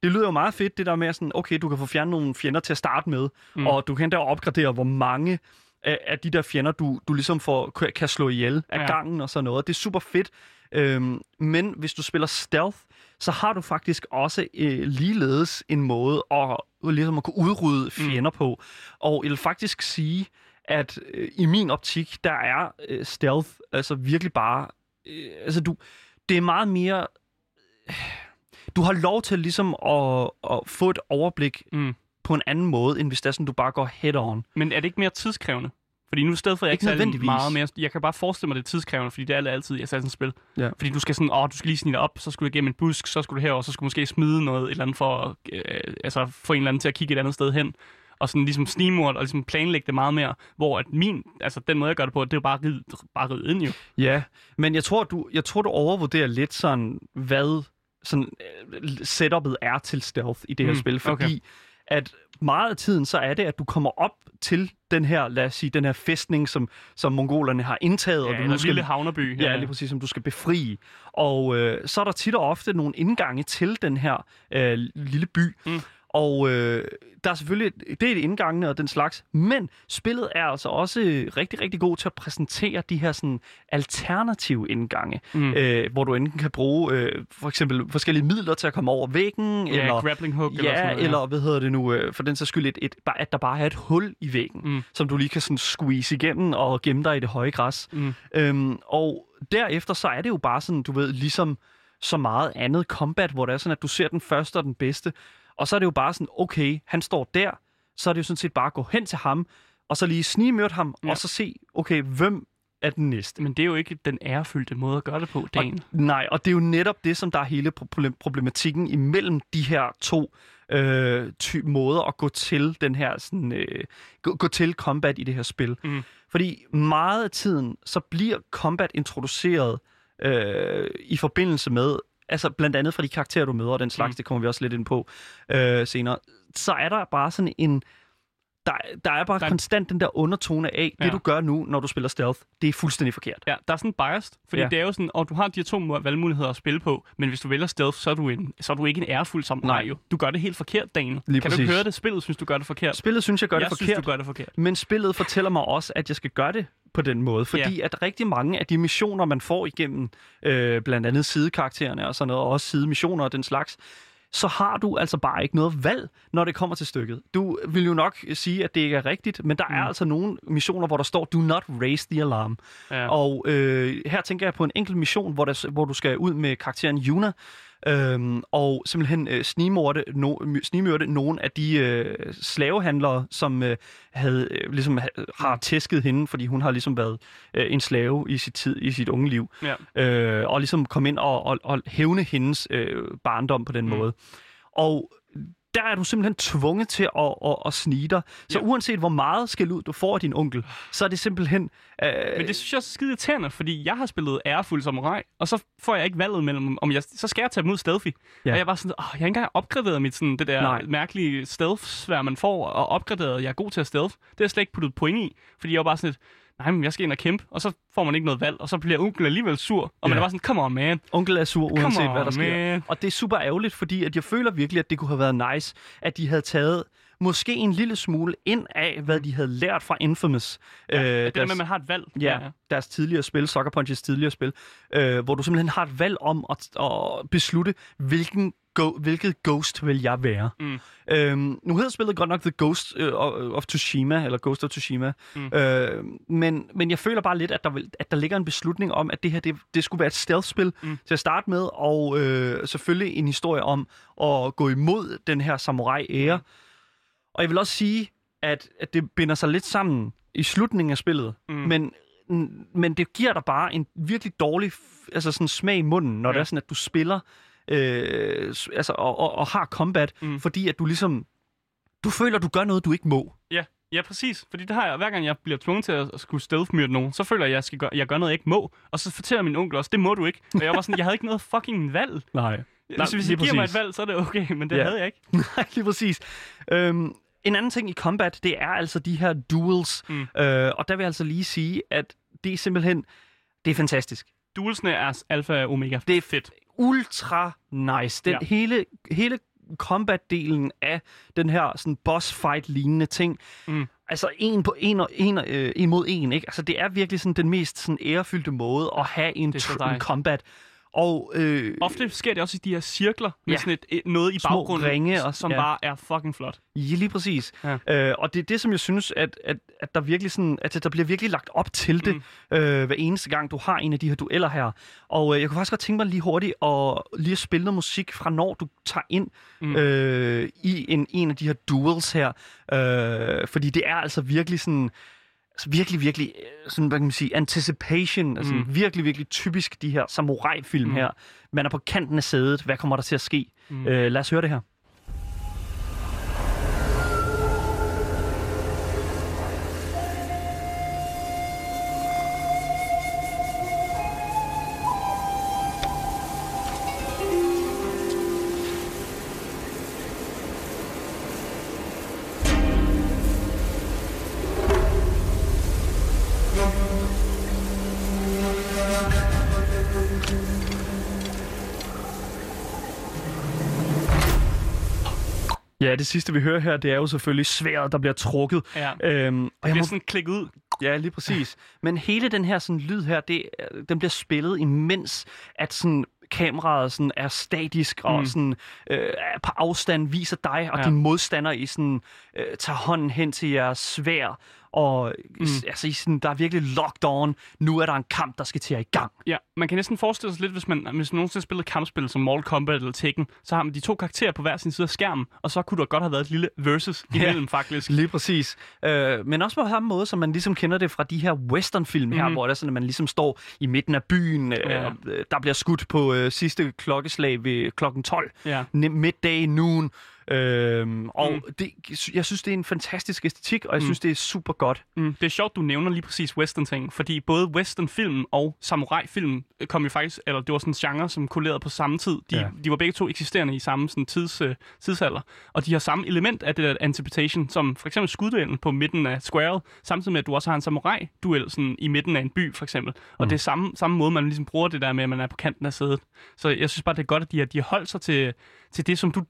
det lyder jo meget fedt, det der med sådan, okay, du kan få fjernet nogle fjender til at starte med, Mm. og du kan endda opgradere, hvor mange af, af de der fjender, du, du ligesom får, kan- slå ihjel af ja. gangen og sådan noget. Det er super fedt. Øhm, men hvis du spiller stealth, så har du faktisk også øh, ligeledes en måde at, ligesom at kunne udrydde fjender mm. på. Og jeg vil faktisk sige, at øh, i min optik, der er øh, stealth altså virkelig bare... Øh, altså du, det er meget mere... Øh, du har lov til ligesom at, at få et overblik Mm. på en anden måde, end hvis det er sådan, du bare går head on. Men er det ikke mere tidskrævende? Fordi nu i stedet for, jeg Ikke ikke særlig meget mere... Jeg kan bare forestille mig, det er tidskrævende, fordi det er altid i Assassin's-spil. Ja. Fordi du skal sådan, åh, du skal lige snige op, så skulle du igennem en busk, så skulle du herover, så skulle du måske smide noget et eller andet for øh, altså, få en eller anden til at kigge et andet sted hen. Og sådan ligesom snigmord og ligesom planlægge det meget mere. Hvor at min, altså den måde, jeg gør det på, det er jo bare ride, bare ride ind jo. Ja, men jeg tror, du, jeg tror, du overvurderer lidt sådan, hvad sådan, øh, setupet er til stealth i det her Mm, spil, fordi okay. at meget af tiden, så er det, at du kommer op til den her, lad os sige, den her fæstning, som, som mongolerne har indtaget, Ja, og du nu skal lille havnerby. Ja, lige præcis, som du skal befri. Og øh, så er der tit og ofte nogle indgange til den her øh, lille by. Mm. Og øh, der er selvfølgelig, det er indgangene og den slags, men spillet er altså også rigtig, rigtig god til at præsentere de her sådan alternative indgange, Mm. øh, hvor du enten kan bruge øh, for eksempel forskellige midler til at komme over væggen, Ja, eller grappling hook eller Ja, sådan noget. eller hvad hedder det nu, øh, for den så skyld, et, et, bare- at der bare er et hul i væggen, Mm. som du lige kan sådan squeeze igennem og gemme dig i det høje græs. Mm. Øhm, og derefter så er det jo bare sådan, du ved, ligesom så meget andet combat, hvor det er sådan, at du ser den første og den bedste, og så er det jo bare sådan, okay, han står der, så er det jo sådan set bare at gå hen til ham, og så lige snigmyrde ham, Ja. og så se, okay, hvem er den næste? Men det er jo ikke den ærefyldte måde at gøre det på, Dan. Og, nej, og det er jo netop det, som der er hele problem- problematikken imellem de her to øh, ty- måder at gå til den her sådan, øh, gå, gå til combat i det her spil. Mm. Fordi meget af tiden, så bliver combat introduceret øh, i forbindelse med, altså blandt andet fra de karakterer, du møder og den slags, Mm. det kommer vi også lidt ind på øh, senere, så er der bare sådan en, der, der er bare Der er- konstant den der undertone af, det Ja. du gør nu, når du spiller stealth, det er fuldstændig forkert. Ja, der er sådan biased, fordi ja. Ja. det er jo sådan, og du har de her to mu- valgmuligheder at spille på, men hvis du vælger stealth, så er du, en, så er du ikke en ærefuld samurai Nej. jo. Du gør det helt forkert, Daniel. Lige kan du præcis. ikke høre det? Spillet synes, du gør det forkert. Spillet synes jeg gør jeg det synes, forkert. du gør det forkert. Men spillet fortæller mig også, at jeg skal gøre det på den måde, fordi at rigtig mange af de missioner, man får igennem øh, blandt andet sidekaraktererne og sådan noget, og også sidemissioner og den slags, så har du altså bare ikke noget valg, når det kommer til stykket. Du vil jo nok sige, at det ikke er rigtigt, men der mm. er altså nogle missioner, hvor der står, do not raise the alarm. Ja. Og øh, her tænker jeg på en enkelt mission, hvor, der, hvor du skal ud med karakteren Yuna, øhm, og simpelthen øh, snigmørte, no, snigmørte nogle af de øh, slavehandlere, som øh, havde, øh, ligesom, ha, har tæsket hende, fordi hun har ligesom været øh, en slave i sit, tid, i sit unge liv. Ja. Øh, og ligesom komme ind og, og, og hævne hendes øh, barndom på den mm. måde. Og der er du simpelthen tvunget til at, at, at snige dig. Så Ja. uanset hvor meget skal ud du får af din onkel, så er det simpelthen... Øh, Men det synes jeg er skide irriterende, fordi jeg har spillet ærefuld samurai, og så får jeg ikke valget mellem, om jeg, så skal jeg tage mod stealthy. Ja. Og jeg bare sådan, åh, jeg har ikke engang opgraderet mit sådan, det der. Nej. mærkelige stealth-svær, man får, og opgraderet, jeg er god til at stealth. Det har jeg slet ikke puttet point i, fordi jeg var bare sådan lidt, nej, men jeg skal ind og kæmpe, og så får man ikke noget valg, og så bliver onkel alligevel sur, og ja. man er bare sådan, come on, man. Onkel er sur, uanset Come hvad der on, sker. man. Og det er super ærgerligt, fordi at jeg føler virkelig, at det kunne have været nice, at de havde taget måske en lille smule ind af, hvad de havde lært fra Infamous. Ja, øh, det der deres, med, at man har et valg. ja, deres tidligere spil, Sucker Punches tidligere spil, øh, hvor du simpelthen har et valg om at, at beslutte, hvilken go, hvilket ghost vil jeg være. Mm. Øhm, nu hedder spillet godt nok The Ghost øh, of Tsushima, eller Ghost of Tsushima, Mm. øh, men, men jeg føler bare lidt, at der, vil, at der ligger en beslutning om, at det her det, det skulle være et stealth-spil Mm. mm. til at starte med, og øh, selvfølgelig en historie om at gå imod den her samurai-ære. Og jeg vil også sige, at, at det binder sig lidt sammen i slutningen af spillet, Mm. men, men det giver dig bare en virkelig dårlig altså sådan smag i munden, når Ja. det er sådan, at du spiller øh, altså, og, og, og har combat, Mm. fordi at du ligesom du føler, du gør noget, du ikke må. Ja, ja, præcis. Fordi det har jeg, hver gang jeg bliver tvunget til at skulle stealth-myrde nogen, så føler jeg, at jeg, skal gøre, jeg gør noget, jeg ikke må. Og så fortæller min onkel også, det må du ikke. Og jeg var sådan, jeg havde ikke noget fucking valg. Nej. Nej, hvis I giver mig et valg, så er det okay, men det Ja. havde jeg ikke. *laughs* Nej, lige præcis. Øhm, en anden ting i combat, det er altså de her duels. Mm. Øh, og der vil jeg altså lige sige, at det er simpelthen, det er fantastisk. Duelsene er alfa og omega. Det er fedt. Ultra nice. Den Ja. hele, hele combat-delen af den her sådan boss fight lignende ting. Mm. Altså en på en, og, en, øh, en mod en, ikke? Altså det er virkelig sådan den mest sådan ærefyldte måde at have en, en combat. Og øh, Ofte sker det også i de her cirkler med Ja. sådan et, et, noget i Små baggrunden, ringe og- som ja. bare er fucking flot. Ja, lige præcis. Ja. Ja. Øh, og det er det, som jeg synes, at, at, at der virkelig sådan, at der bliver virkelig lagt op til det, mm. øh, hver eneste gang, du har en af de her dueller her. Og øh, jeg kunne faktisk godt tænke mig lige hurtigt at lige at spille noget musik fra når du tager ind mm. øh, i en, en af de her duels her. Øh, fordi det er altså virkelig sådan altså virkelig, virkelig, øh, sådan, hvad kan man sige, anticipation, altså Mm. virkelig, virkelig typisk de her samurai-film Mm. her. Man er på kanten af sædet, hvad kommer der til at ske? Mm. Øh, lad os høre det her. Ja, det sidste vi hører her, det er jo selvfølgelig sværet, der bliver trukket. Ja. Øhm, og Det jeg bliver må, sådan klikket ud. ja, lige præcis. Men hele den her sådan, lyd her, det, den bliver spillet imens, at sådan, kameraet sådan, er statisk og Mm. sådan, øh, på afstand viser dig og ja. din modstander i sådan, øh, tager hånden hen til jeres svær. Og Mm. mm. altså, I sådan, der er virkelig locked on. Nu er der en kamp, der skal til at i gang. Ja, man kan næsten forestille sig lidt, hvis man, hvis man nogensinde har spillet kampspil som Mortal Kombat eller Tekken, så har man de to karakterer på hver sin side af skærmen, og så kunne der godt have været et lille versus imellem faktisk. Lige præcis. Øh, men også på samme måde, som man ligesom kender det fra de her westernfilm her, Mhm. hvor det er sådan, at man ligesom står i midten af byen, øh, Ja. og, øh, der bliver skudt på øh, sidste klokkeslag ved klokken 12, Ja. middag, noon. Øhm, og Mm. det, jeg synes, det er en fantastisk æstetik, og jeg Mm. synes, det er super godt. Mm, det er sjovt, du nævner lige præcis western-ting, fordi både western-film og samurai-film øh, kom jo faktisk, eller det var sådan en genre, som kollerede på samme tid. De, Ja. de var begge to eksisterende i samme sådan, tids, øh, tidsalder, og de har samme element af det der anticipation, som for eksempel skudduellen på midten af squaret, samtidig med, at du også har en samurai-duel sådan, i midten af en by, for eksempel. Og Mm. det er samme, samme måde, man ligesom bruger det der med, at man er på kanten af sædet. Så jeg synes bare, det er godt, at de har, de har holdt sig til, til det, som du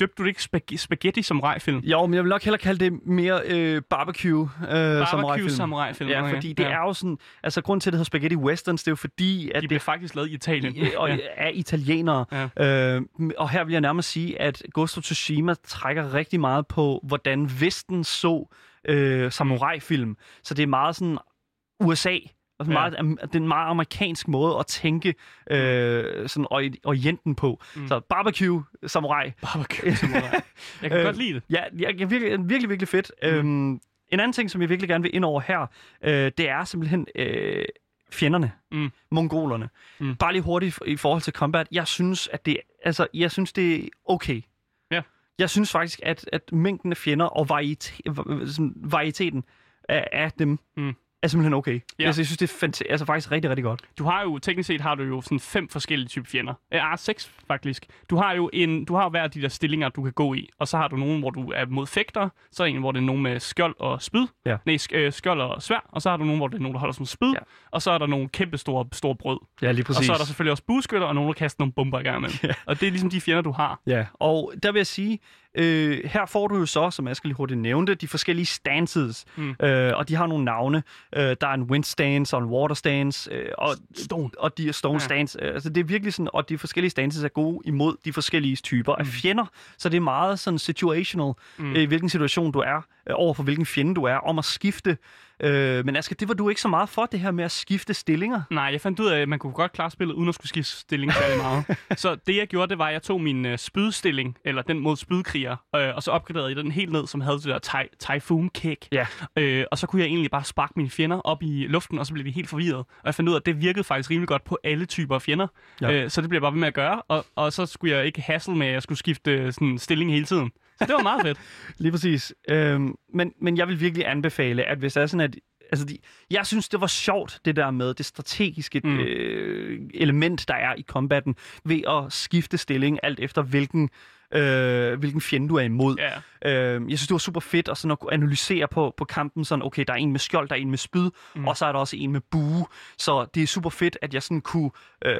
døbte du det ikke spag- spaghetti samurai-film. Jo, men jeg vil nok hellere kalde det mere øh, barbecue, øh, Barbecue samurai-film. samurai-film. Ja, fordi det ja. er jo sådan... Altså, grund til, at det hedder spaghetti westerns, det er jo fordi, at De bliver faktisk lavet i Italien. I- og Ja. er italienere. Ja. Øh, og her vil jeg nærmest sige, at Ghost of Tsushima trækker rigtig meget på, hvordan Vesten så øh, samurai-film. Så det er meget sådan USA. Altså Ja. meget, am- det er en meget amerikansk måde at tænke øh, sådan ori- orienten på. Mm. Så barbecue, samurai. Barbecue samurai. *laughs* Jeg kan Øh, godt lide det. Ja, ja ja, virkelig, virkelig, virkelig fedt. Mm. Øhm, en anden ting, som jeg virkelig gerne vil ind over her, øh, det er simpelthen øh, fjenderne. Mm. Mongolerne. Mm. Bare lige hurtigt i forhold til combat. Jeg synes, at det, altså, jeg synes, det er okay. Ja. Jeg synes faktisk, at, at mængden af fjender og variete, sådan, varieteten af, af dem Mm. Er simpelthen okay. Ja. Altså, jeg synes, det er fanta- altså, faktisk rigtig, rigtig godt. Du har jo, teknisk set har du jo sådan fem forskellige typer fjender. Ja, ah, seks faktisk. Du har jo en, du har hver af de der stillinger, du kan gå i. Og så har du nogen, hvor du er mod fægter. Så er en, hvor det er nogen med skjold og spyd. Ja. Nej, sk- øh, skjold og svær. Og så har du nogen, hvor det er nogen, der holder som spyd. Ja. Og så er der nogle kæmpe store, store brød. Ja, lige Og så er der selvfølgelig også bueskytter, og nogen, der kaster nogle bomber i gang imellem. Ja. Og det er ligesom de fjender, du har. Ja, og der vil jeg sige, øh, her får du jo så, som Asger lige hurtigt nævnte, de forskellige stances, Mm. øh, og de har nogle navne. Øh, der er en wind stance og en water stance, øh, og, Stone. og de er stone Ja. stance. Øh, altså det er virkelig sådan, og de forskellige stances er gode imod de forskellige typer mm. af fjender, så det er meget sådan situational, Mm. øh, i hvilken situation du er, øh, over for hvilken fjende du er, om at skifte. Øh, men Asger, det var du ikke så meget for, det her med at skifte stillinger. Nej, jeg fandt ud af, at man kunne godt klare spillet, uden at skulle skifte stilling særlig meget. *laughs* så det, jeg gjorde, det var, at jeg tog min øh, spydstilling, eller den mod spydkriger, øh, og så opgraderede jeg den helt ned, som havde det der ty- typhoon kick. Ja. Øh, og så kunne jeg egentlig bare sparke mine fjender op i luften, og så blev de helt forvirret. Og jeg fandt ud af, at det virkede faktisk rimelig godt på alle typer af fjender. Ja. Øh, så det blev jeg bare ved med at gøre, og, og så skulle jeg ikke hassle med, at jeg skulle skifte øh, sådan, stilling hele tiden. Så det var meget fedt. *laughs* Lige præcis. Øhm, men, men jeg vil virkelig anbefale, at hvis det er sådan, at Altså, de, jeg synes, det var sjovt, det der med det strategiske Mm. øh, element, der er i combatten, ved at skifte stilling, alt efter hvilken øh, hvilken fjende du er imod. Ja. Øh, jeg synes, det var super fedt at, sådan at analysere på, på kampen. Sådan, okay, der er en med skjold, der er en med spyd, mm. og så er der også en med bue. Så det er super fedt, at jeg sådan kunne øh,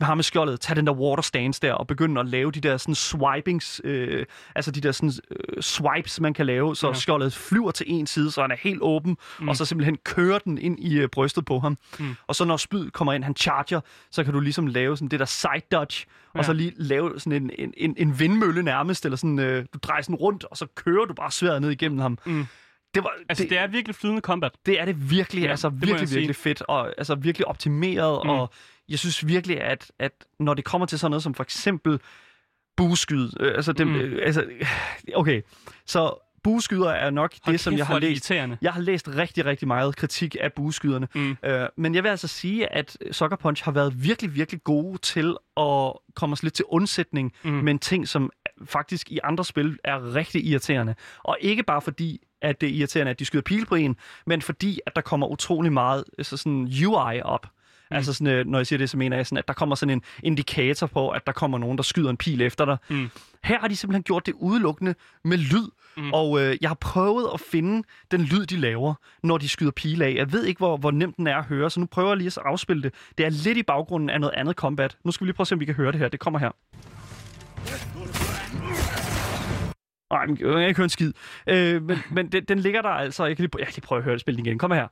have med skjoldet, tage den der water stance der, og begynde at lave de der sådan swipings, øh, altså de der sådan øh, swipes, man kan lave, så Ja. skjoldet flyver til en side, så han er helt åben, mm. og så simpelthen kører den ind i øh, brystet på ham. Mm. Og så når spyd kommer ind, han charger, så kan du ligesom lave sådan det der side dodge, ja. Og så lige lave sådan en, en, en, en vindmølle nærmest, eller sådan, øh, du drejer sådan rundt, og så kører du bare sværet ned igennem ham. Mm. Det, var, Altså, det, det er virkelig flydende combat. det er det virkelig, Ja, altså det virkelig, virkelig fedt, og altså virkelig optimeret, Mm. og jeg synes virkelig, at, at når det kommer til sådan noget som for eksempel bueskyd, øh, altså, det, Mm. mm. øh, altså, okay, så bueskyder er nok Hold det, som jeg har læst. Jeg har læst rigtig, rigtig meget kritik af bueskyderne, Mm. øh, men jeg vil altså sige, at Sucker Punch har været virkelig, virkelig gode til at komme os lidt til undsætning Mm. med en ting, som faktisk i andre spil er rigtig irriterende. Og ikke bare fordi, at det er irriterende, at de skyder pil på en, men fordi, at der kommer utrolig meget altså sådan UI op. Mm. Altså sådan, øh, når jeg siger det, så mener jeg sådan, at der kommer sådan en indikator på, at der kommer nogen, der skyder en pil efter dig. Mm. Her har de simpelthen gjort det udelukkende med lyd. Mm. Og øh, jeg har prøvet at finde den lyd, de laver, når de skyder pile af. Jeg ved ikke, hvor, hvor nemt den er at høre, så nu prøver jeg lige at afspille det. Det er lidt i baggrunden af noget andet combat. Nu skal vi lige prøve at se, om vi kan høre det her. Det kommer her. Nej, men jeg kan ikke høre en skid. Øh, men *laughs* men den, den ligger der altså. Jeg kan, lige, jeg kan lige prøve at høre det spille igen. Kom her.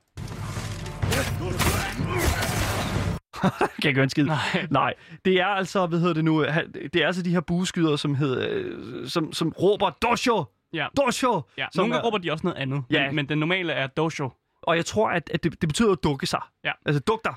*laughs* kan jeg høre en skid. Nej. Nej, det er altså, hvad hedder det nu, det er altså de her bueskyder, som, hedder, øh, som, som råber Dosho! Ja. Dosho! Ja, Som nogle gange er- råber de også noget andet, Ja. men, men den normale er dojo. Og jeg tror, at, at det, det betyder at dukke sig. Ja. Altså dig.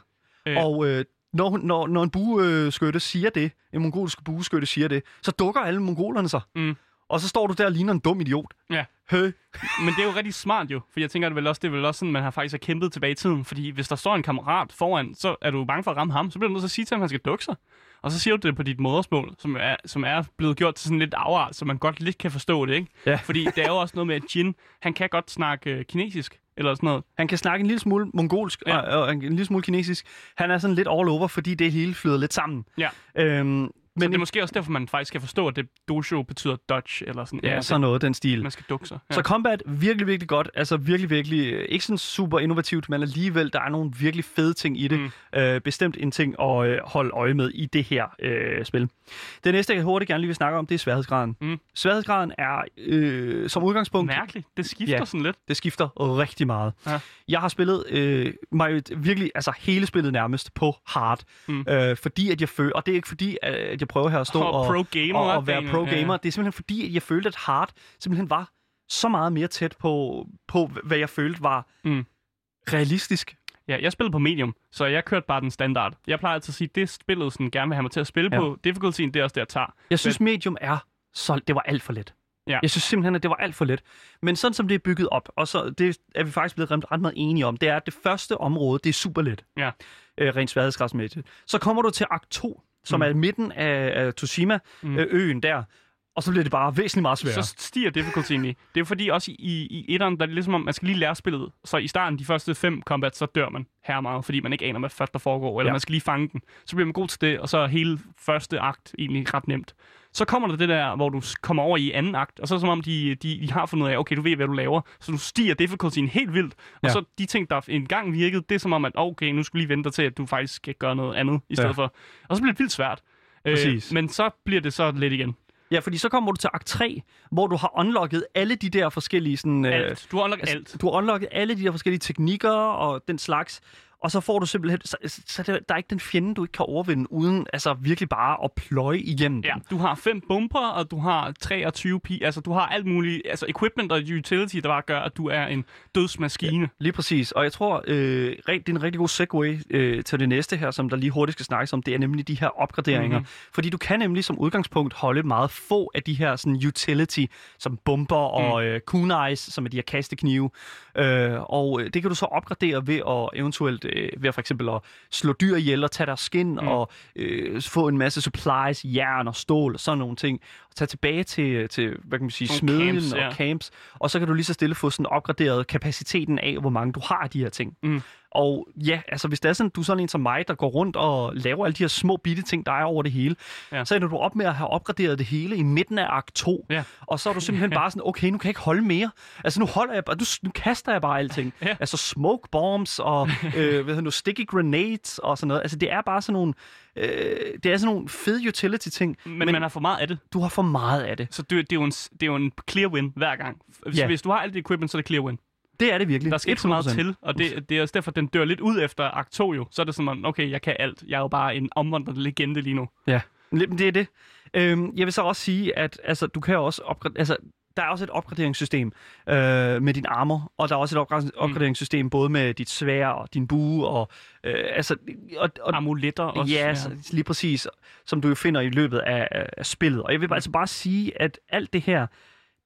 Øh. Og øh, når, hun- når, når en bueskytte siger det, en mongolsk bueskytte siger det, så dukker alle mongolerne sig. Mm. Og så står du der og ligner en dum idiot. Ja. Hø. *laughs* Men det er jo rigtig smart jo, for jeg tænker, det vel også, det er vel også sådan, man har faktisk har kæmpet tilbage i tiden. Fordi hvis der står en kammerat foran, så er du bange for at ramme ham, så bliver du nødt til at sige til ham, at han skal dukke sig. Og så siger du det på dit modersmål, som er, som er blevet gjort til sådan lidt afart, så man godt lidt kan forstå det, ikke? Ja. Fordi det er jo også noget med, at Jin, han kan godt snakke øh, kinesisk, eller sådan noget. Han kan snakke en lille smule mongolsk Ja. og, og en lille smule kinesisk. Han er sådan lidt all over, fordi det hele flyder lidt sammen. Ja. Øhm, Men men det er måske også derfor, man faktisk kan forstå, at det dojo betyder dodge, eller sådan ja, sådan noget, den stil. Man skal dukke sig. Ja. Så combat, virkelig, virkelig godt. Altså virkelig, virkelig, øh, ikke sådan super innovativt, men alligevel, der er nogle virkelig fede ting i det. Mm. Øh, bestemt en ting at øh, holde øje med i det her øh, spil. Det næste, jeg hurtigt gerne lige vil snakke om, det er sværhedsgraden. Mm. Sværhedsgraden er øh, som udgangspunkt, Mærkeligt. Det skifter Ja. sådan lidt. det skifter rigtig meget. Ja. Jeg har spillet øh, mig virkelig, altså hele spillet nærmest på hard. Mm. Øh, fordi at jeg føler, og det er ikke fordi, at jeg prøver her at stå Og og, pro-gamer, og, og være Daniel. pro-gamer. Ja. Det er simpelthen fordi, at jeg følte, at hard simpelthen var så meget mere tæt på, på hvad jeg følte var Mm. realistisk. Ja, jeg spillede på medium, så jeg kørte bare den standard. Jeg plejer altid at sige, at det spillet sådan gerne vil have mig til at spille ja. På. Difficultyen, det er også det, jeg tager. Jeg synes, medium er så... Det var alt for let. Ja. Jeg synes simpelthen, at det var alt for let. Men sådan som det er bygget op, og så det er vi faktisk blevet ret, ret meget enige om, det er, at det første område, det er super let. Ja. Øh, rent sværhedsgradsmæssigt. Så kommer du til akt 2, som Mm. er i midten af, af Toshima-øen Mm. øh, øen der, og så bliver det bare væsentligt meget sværere. Så stiger difficultyen lige. Det er fordi også i, i, i etteren, der er det ligesom om, man skal lige lære spillet. Så i starten, de første fem combats, så dør man her meget, fordi man ikke aner, hvad først der foregår, eller. Ja. man skal lige fange den. Så bliver man god til det, og så er hele første akt egentlig ret nemt. Så kommer der det der, hvor du kommer over i anden akt, og så er det som om, de, de, de har fundet ud af, okay, du ved, hvad du laver, så du stiger difficultyen helt vildt. Og Ja. så de ting, der engang virkede, det er som om, at okay, nu skal du lige vente til, at du faktisk skal gøre noget andet i stedet Ja. for. Og så bliver det vildt svært. Øh, men så bliver det så let igen. Ja, fordi så kommer du til akt 3, hvor du har unlocket alle de der forskellige sådan... øh, Alt. Du har unlocket Altså, alt. Du har unlocket alle de der forskellige teknikker og den slags, og så får du simpelthen... Så, så der, der er ikke den fjende, du ikke kan overvinde, uden altså virkelig bare at pløje igennem Ja, den. du har fem bomber, og du har 23 pi, altså du har alt muligt, altså equipment og utility, der bare gør, at du er en dødsmaskine. Lige præcis. Og jeg tror, øh, det er en rigtig god segue øh, til det næste her, som der lige hurtigt skal snakkes om. Det er nemlig de her opgraderinger. Mhm. Mm-hmm. Fordi du kan nemlig som udgangspunkt holde meget få af de her sådan, utility, som bomber og øh, kunais, som er de her kasteknive. Øh, og øh, det kan du så opgradere ved at eventuelt, øh, ved for eksempel at slå dyr ihjel og tage deres skin mm. og øh, få en masse supplies, jern og stål og sådan nogle ting. Og tage tilbage til, til hvad kan man sige, Nogle smedjen camps, og ja. camps. Og så kan du lige så stille få sådan opgraderet kapaciteten af, hvor mange du har af de her ting. Mm. Og ja, altså hvis det er sådan, du er sådan en som mig, der går rundt og laver alle de her små bitte ting, der er over det hele, Ja. så ender du op med at have opgraderet det hele i midten af akt 2. Ja. Og så er du simpelthen bare sådan, okay, nu kan jeg ikke holde mere. Altså nu holder jeg bare, nu, nu kaster jeg bare alting. Ja. Altså smoke bombs og *laughs* øh, hvad hedder nu, sticky grenades og sådan noget. Altså det er bare sådan nogle, øh, det er sådan nogle fede utility ting, Men, men man har for meget af det. du har for meget af det. Så det, det, er jo en, det er jo en clear win hver gang. Hvis, Ja. hvis du har alt det equipment, så er det clear win. Det er det virkelig. Der skal ikke så meget 100%. til, og det, det er også derfor, den dør lidt ud efter akt 2 jo. Så er det sådan, okay, jeg kan alt. Jeg er jo bare en omvandrende legende lige nu. Ja, lidt- det er det. Øhm, jeg vil så også sige, at altså, du kan også opgradere... Altså, der er også et opgraderingssystem øh, med din armor, og der er også et opgra- opgraderingssystem både med dit svær og din bue, og, øh, altså, og, og Amuletter også. Ja, ja. lige præcis, som du jo finder i løbet af, af- spillet. Og jeg vil altså bare sige, at alt det her,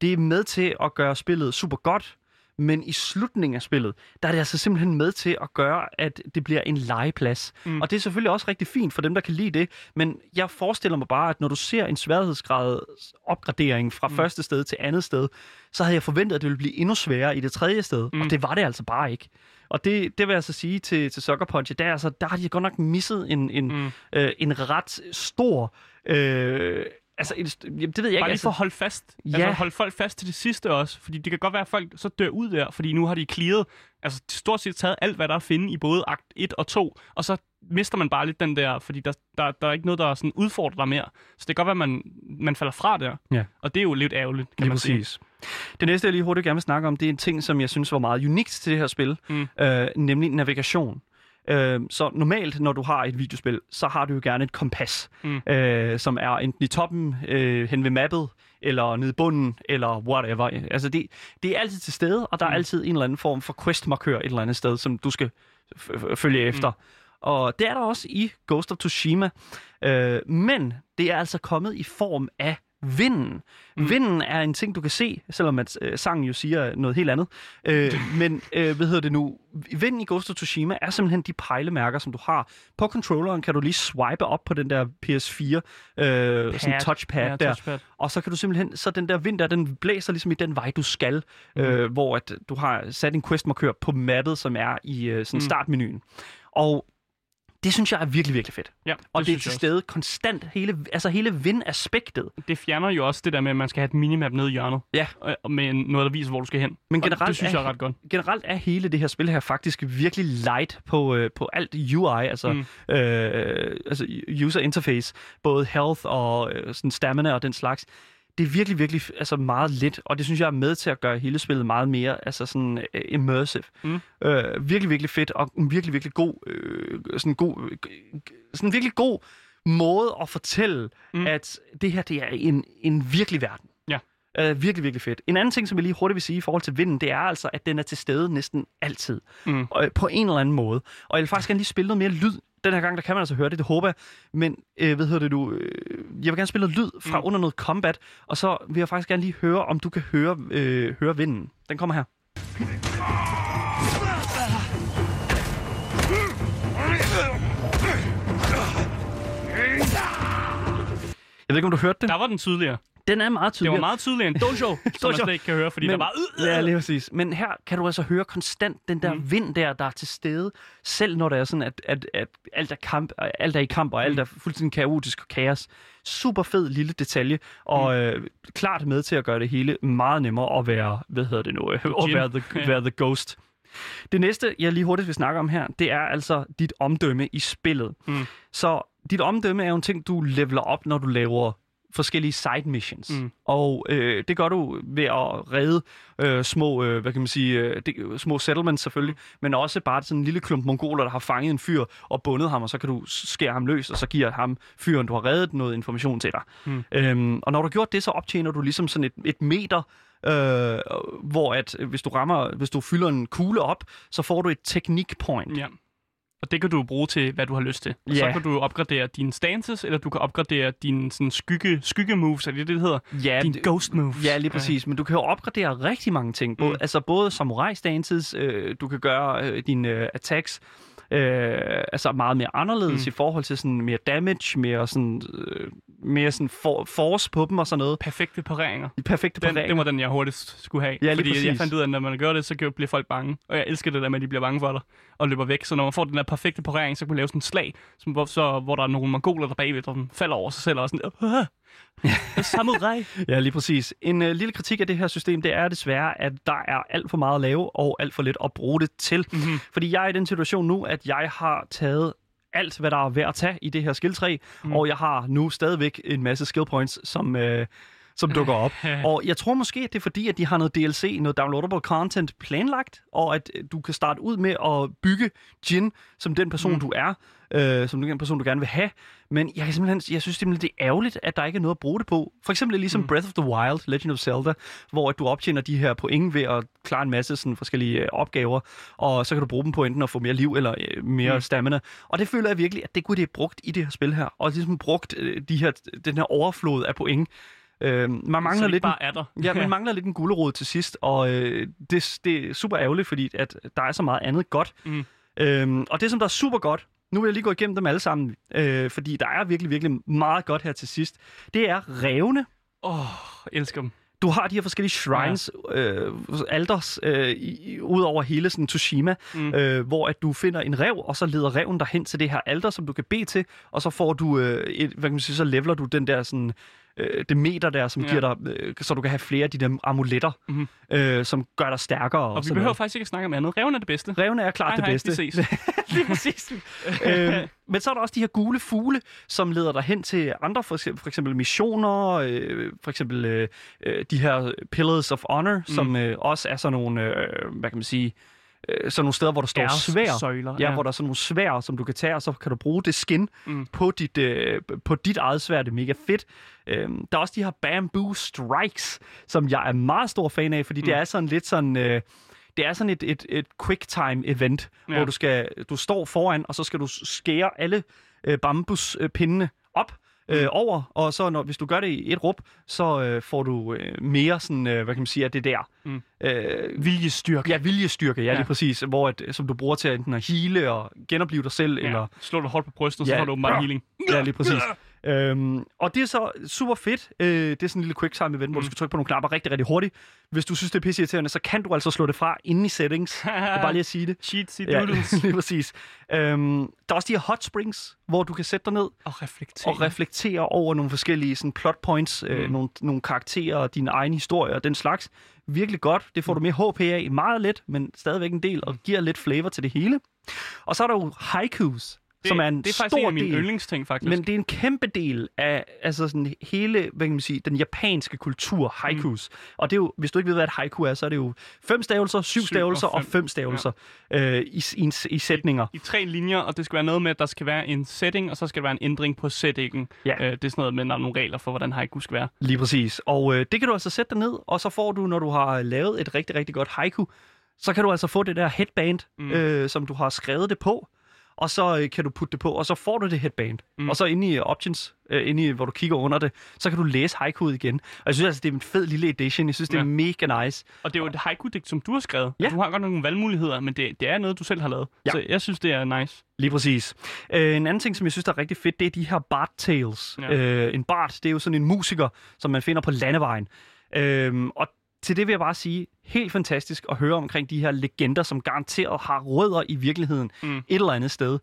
det er med til at gøre spillet super godt, men i slutningen af spillet, der er det altså simpelthen med til at gøre, at det bliver en legeplads. Mm. Og det er selvfølgelig også rigtig fint for dem, der kan lide det, men jeg forestiller mig bare, at når du ser en sværhedsgrad opgradering fra mm. første sted til andet sted, så havde jeg forventet, at det ville blive endnu sværere i det tredje sted, mm. og det var det altså bare ikke. Og det, det vil jeg så sige til, til Sucker Punch, der, altså, der har de godt nok misset en, en, mm. øh, en ret stor... Øh, altså, jamen, det ved jeg Bare ikke. lige for Altså, at holde fast. Ja. Altså holde folk fast til det sidste også. Fordi det kan godt være, at folk så dør ud der, fordi nu har de clearet, altså stort set taget alt, hvad der er at finde i både akt 1 og 2, og så mister man bare lidt den der, fordi der, der, der er ikke noget, der sådan udfordrer dig mere. Så det kan godt være, at man, man falder fra der. Ja. Og det er jo lidt ærgerligt, kan Lige man sige. præcis. Det næste, jeg lige hurtigt gerne vil snakke om, det er en ting, som jeg synes var meget unikt til det her spil, Mm. øh, nemlig navigation. Øh, så normalt, når du har et videospil, så har du jo gerne et kompas, Mm. øh, som er enten i toppen, øh, hen ved mappet, eller nede i bunden, eller whatever. Altså, det, det er altid til stede, og der er Mm. altid en eller anden form for quest-markør et eller andet sted, som du skal følge efter. Og det er der også i Ghost of Tsushima. Øh, men det er altså kommet i form af vinden. Mm. Vinden er en ting, du kan se, selvom at øh, sangen jo siger noget helt andet. Øh, *laughs* men hvad hedder det nu? Vinden i Ghost of Tsushima er simpelthen de pejlemærker, som du har. På controlleren kan du lige swipe op på den der PS4 øh, sådan touchpad Ja, der. touchpad. Og så kan du simpelthen, så den der vind der, den blæser ligesom i den vej, du skal, mm. øh, hvor at du har sat en questmarkør på mappet, som er i øh, sådan Mm. startmenuen. Og det synes jeg er virkelig, virkelig fedt. Ja, Og det, det er til stede konstant, hele, altså hele vindaspektet. Det fjerner jo også det der med, at man skal have et minimap nede i hjørnet. Ja. Og- Med noget, der viser, hvor du skal hen. Men Og generelt det synes er- jeg er ret godt. Generelt er hele det her spil her faktisk virkelig light på, øh, på alt UI, altså, mm. øh, altså user interface, både health og øh, sådan stamina og den slags. Det er virkelig, virkelig altså meget let, og det synes jeg er med til at gøre hele spillet meget mere altså sådan øh, immersive. Mm. Øh, virkelig, virkelig fedt, og en virkelig, virkelig god, øh, sådan god, øh, sådan virkelig god måde at fortælle, mm. at det her, det er en, en virkelig verden. Uh, virkelig, virkelig fedt. En anden ting, som jeg lige hurtigt vil sige i forhold til vinden, det er altså, at den er til stede næsten altid. Mm. Og, øh, på en eller anden måde. Og jeg vil faktisk gerne lige spille noget mere lyd. Den her gang, der kan man altså høre det, det håber jeg. Men, øh, hvad hedder det nu? Øh, jeg vil gerne spille noget lyd fra mm. under noget combat. Og så vil jeg faktisk gerne lige høre, om du kan høre, øh, høre vinden. Den kommer her. Jeg ved ikke, om du hørte det. Der var den tydeligere. Den er meget Det tydelig. var meget tydeligere end Dojo, *laughs* som man slet ikke kan høre, fordi Men- der var... Øh, Ja, lige præcis. Men her kan du altså høre konstant den der Mm. mm. vind der, der er til stede, selv når det er sådan, at, at, at alt, er kamp, alt er i kamp, og Mm. alt er fuldstændig kaotisk og kaos. Super fed lille detalje, og Mm. øh, klart med til at gøre det hele meget nemmere at være, hvad hedder det nu, øh, at være the, være the ghost. Det næste, jeg lige hurtigt vil snakke om her, det er altså dit omdømme i spillet. Mm. Så dit omdømme er jo en ting, du leveler op, når du laver forskellige side missions. Mm. Og øh, det gør du ved at redde øh, små, øh, hvad kan man sige, øh, det, små settlements selvfølgelig, men også bare sådan en lille klump mongoler, der har fanget en fyr og bundet ham, og så kan du skære ham løs, og så giver ham fyren, du har reddet, noget information til dig. Mm. Øhm, og når du har gjort det, så optjener du ligesom sådan et, et meter, øh, hvor at øh, hvis du rammer, hvis du fylder en kugle op, så får du et teknik point. Ja. Og det kan du bruge til, hvad du har lyst til. Og Ja. Så kan du opgradere dine stances, eller du kan opgradere dine sådan, skygge, skygge moves, er det det, det hedder? Ja, Dine ghost moves. Ja, lige præcis. Men du kan jo opgradere rigtig mange ting. Både, mm. Altså både samurai stances, øh, du kan gøre øh, dine øh, attacks øh, altså meget mere anderledes Mm. i forhold til sådan mere damage, mere sådan, øh, mere sådan for, force på dem og sådan noget. Perfekte pareringer. Perfekte Den, pareringer. det var den, jeg hurtigst skulle have. Ja, fordi jeg fandt ud af, at når man gør det, så bliver folk bange. Og jeg elsker det der med, at de bliver bange for dig og løber væk. Så når man får den der perfekte parering, så kan man lave sådan en slag, som, hvor, så, hvor der er nogle mongoler der bagved, der falder over sig selv og sådan der. *laughs* Samurai. Ja, lige præcis. En øh, lille kritik af det her system, det er desværre, at der er alt for meget at lave og alt for lidt at bruge det til. Mm-hmm. Fordi jeg er i den situation nu, at jeg har taget alt, hvad der er værd at tage i det her skilltræ, mm. og jeg har nu stadigvæk en masse skill points, som... Øh, som dukker op. *laughs* og jeg tror måske, at det er fordi, at de har noget DLC, noget downloadable content planlagt, og at øh, du kan starte ud med at bygge Jin som den person, mm. du er, øh, som den person, du gerne vil have. Men jeg, kan simpelthen, jeg synes simpelthen, det er ærgerligt, at der ikke er noget at bruge det på. For eksempel ligesom mm. Breath of the Wild, Legend of Zelda, hvor at du optjener de her point ved at klare en masse sådan, forskellige øh, opgaver, og så kan du bruge dem på enten at få mere liv eller øh, mere mm. stamina. Og det føler jeg virkelig, at det kunne det have brugt i det her spil her, og ligesom brugt øh, de her, den her overflod af point. Øh, man mangler lidt bare er der. Ja, man *laughs* mangler lidt en gulerod til sidst, og øh, det, det er super ærgerligt, fordi at der er så meget andet godt. Mm. Øhm, og det, som der er super godt, nu vil jeg lige gå igennem dem alle sammen, øh, fordi der er virkelig, virkelig meget godt her til sidst. Det er revne. Åh, oh, elsker dem. Du har de her forskellige shrines, ja. øh, alders, øh, i, ud over hele sådan Tsushima, mm. øh, hvor at du finder en rev, og så leder reven dig hen til det her alter, som du kan bede til, og så får du, øh, et, hvad kan man sige, så leveler du den der sådan, øh, det meter der, som Ja. giver dig, øh, så du kan have flere af de der amuletter, Mhm. øh, som gør dig stærkere. Og, Og vi behøver noget. faktisk ikke at snakke om andet. Reven er det bedste. Revne er klart Hej, det hej, bedste. vi ses. *laughs* Lige præcis. *laughs* øhm, men så er der også de her gule fugle, som leder dig hen til andre, for eksempel, for eksempel missioner, øh, for eksempel øh, øh, de her Pillars of Honor, mm. som øh, også er sådan nogle, øh, hvad kan man sige, øh, sådan nogle steder, hvor der står svær. Søjler. Ja, hvor der er sådan nogle svær, som du kan tage, og så kan du bruge det skin Mm. på, dit, øh, på dit eget svær. Det er mega fedt. Øhm, der er også de her Bamboo Strikes, som jeg er meget stor fan af, fordi mm. det er sådan lidt sådan... Øh, det er sådan et, et, et quick time event, Ja. ja. hvor du skal du står foran, og så skal du skære alle øh, bambuspindene op øh, over, og så når, hvis du gør det i et rup, så øh, får du øh, mere sådan, øh, hvad kan man sige, af det der. Mm. Øh, Viljestyrke. ja, viljestyrke, ja, Ja. ja. lige præcis, hvor at, som du bruger til enten at hele og genopleve dig selv, ja. eller Slår du hårdt på brystet, så Ja. får du åbenbart healing. Ja, lige præcis. Øhm, og det er så super fedt. Øh, det er sådan en lille quick time event, hvor du skal trykke på nogle knapper rigtig, rigtig hurtigt. Hvis du synes, det er pisseirriterende, så kan du altså slå det fra inde i settings. Jeg bare lige at sige det. Cheatsy Ja, *laughs* doodles. lige præcis. Øhm, der er også de her hot springs, hvor du kan sætte dig ned Og reflektere. og reflektere over nogle forskellige sådan, plot points, mm. øh, nogle, nogle karakterer og din egen historie og den slags. Virkelig godt. Det får du mere HP af. Meget let, men stadigvæk en del, og giver lidt flavor til det hele. Og så er der jo haikus, det, som er en det er faktisk stor en af mine del. yndlingsting, faktisk. Men det er en kæmpe del af altså sådan hele, hvad kan man sige, den japanske kultur, haikus. Mm. Og det er jo, hvis du ikke ved, hvad et haiku er, så er det jo fem stavelser, syv, Syv stavelser og og fem. fem stavelser øh, i, i, i sætninger. I tre linjer, og det skal være noget med, at der skal være en setting, og så skal der være en ændring på settingen. Ja. Øh, det er sådan noget med, der er nogle regler for, hvordan haiku skal være. Lige præcis. Og øh, det kan du altså sætte dig ned, og så får du, når du har lavet et rigtig, rigtig godt haiku, så kan du altså få det der headband, mm. øh, som du har skrevet det på, og så øh, kan du putte det på, og så får du det headband. Mm. Og så inde i options, øh, inde i, hvor du kigger under det, så kan du læse haikuet igen. Og jeg synes altså, det er en fed lille edition. Jeg synes, det er mega nice. Og det er jo et haiku-digt, som du har skrevet. Ja. Du har godt nogle valgmuligheder, men det, det er noget, du selv har lavet. Ja. Så jeg synes, det er nice. Lige præcis. Øh, en anden ting, som jeg synes, der er rigtig fedt, det er de her Bart Tales. Ja. Ja. Øh, en Bart, det er jo sådan en musiker, som man finder på landevejen. Øh, og til det vil jeg bare sige, helt fantastisk at høre omkring de her legender, som garanteret har rødder i virkeligheden Mm. et eller andet sted.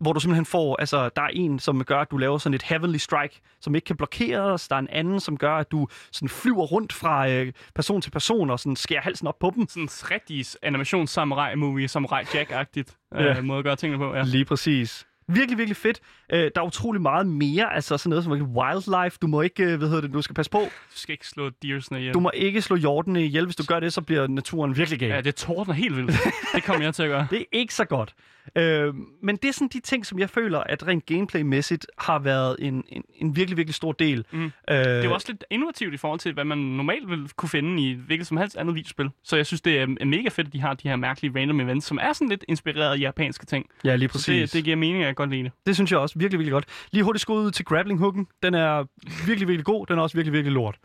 Hvor du simpelthen får, altså der er en, som gør, at du laver sådan et heavenly strike, som ikke kan blokeres. Der er en anden, som gør, at du sådan flyver rundt fra øh, person til person og sådan skærer halsen op på dem. Sådan en rigtig animations-samurai-movie, Samurai Jack-agtigt Ja. øh, måde at gøre tingene på. Ja. Lige præcis. Virkelig, virkelig fedt. Øh, der er utrolig meget mere, altså sådan noget som wildlife. Du må ikke, øh, hvad hedder det, du skal passe på. Du skal ikke slå deersene ihjel. Du må ikke slå hjortene ihjel. Hvis du gør det, så bliver naturen virkelig gal. Ja, det tordner helt vildt. det kommer jeg til at gøre. *laughs* Det er ikke så godt. Øh, men det er sådan de ting, som jeg føler, at rent gameplay-mæssigt har været en, en, en virkelig, virkelig stor del. Mm. Øh, Det er jo også lidt innovativt i forhold til, hvad man normalt vil kunne finde i hvilket som helst andet videospil. Så jeg synes, det er mega fedt, at de har de her mærkelige random events, som er sådan lidt inspireret af japanske ting. Ja, lige Så præcis. det, det giver mening, at godt lide det. det synes jeg også virkelig, virkelig godt. Lige hurtigt skud ud til grappling-hooken. Den er virkelig, virkelig god. Den er også virkelig, virkelig lort.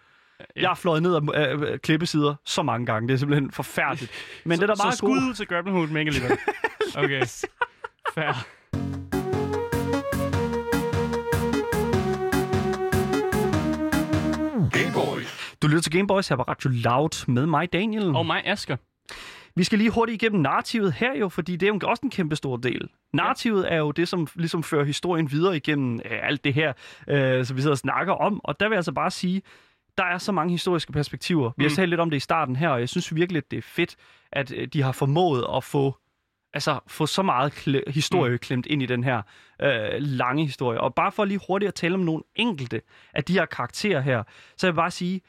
Jeg har fløjet ned af, af klippesider så mange gange. Det er simpelthen forfærdeligt. *laughs* Men så, den er så meget skud god. ud til Grappling Hood mega alligevel. *laughs* Okay. Fair. Du lytter til Gameboys her på Radio Loud med mig, Daniel. Og mig, Asger. Vi skal lige hurtigt igennem narrativet her jo, fordi det er jo også en kæmpe stor del. Narrativet er jo det, som ligesom fører historien videre igennem øh, alt det her, øh, som vi sidder og snakker om. Og der vil jeg altså bare sige, der er så mange historiske perspektiver. Vi har Mm. talt lidt om det i starten her, og jeg synes virkelig, at det er fedt, at øh, de har formået at få altså få så meget kle- historie mm. klemt ind i den her øh, lange historie. Og bare for lige hurtigt at tale om nogle enkelte af de her karakterer her, så jeg vil bare sige,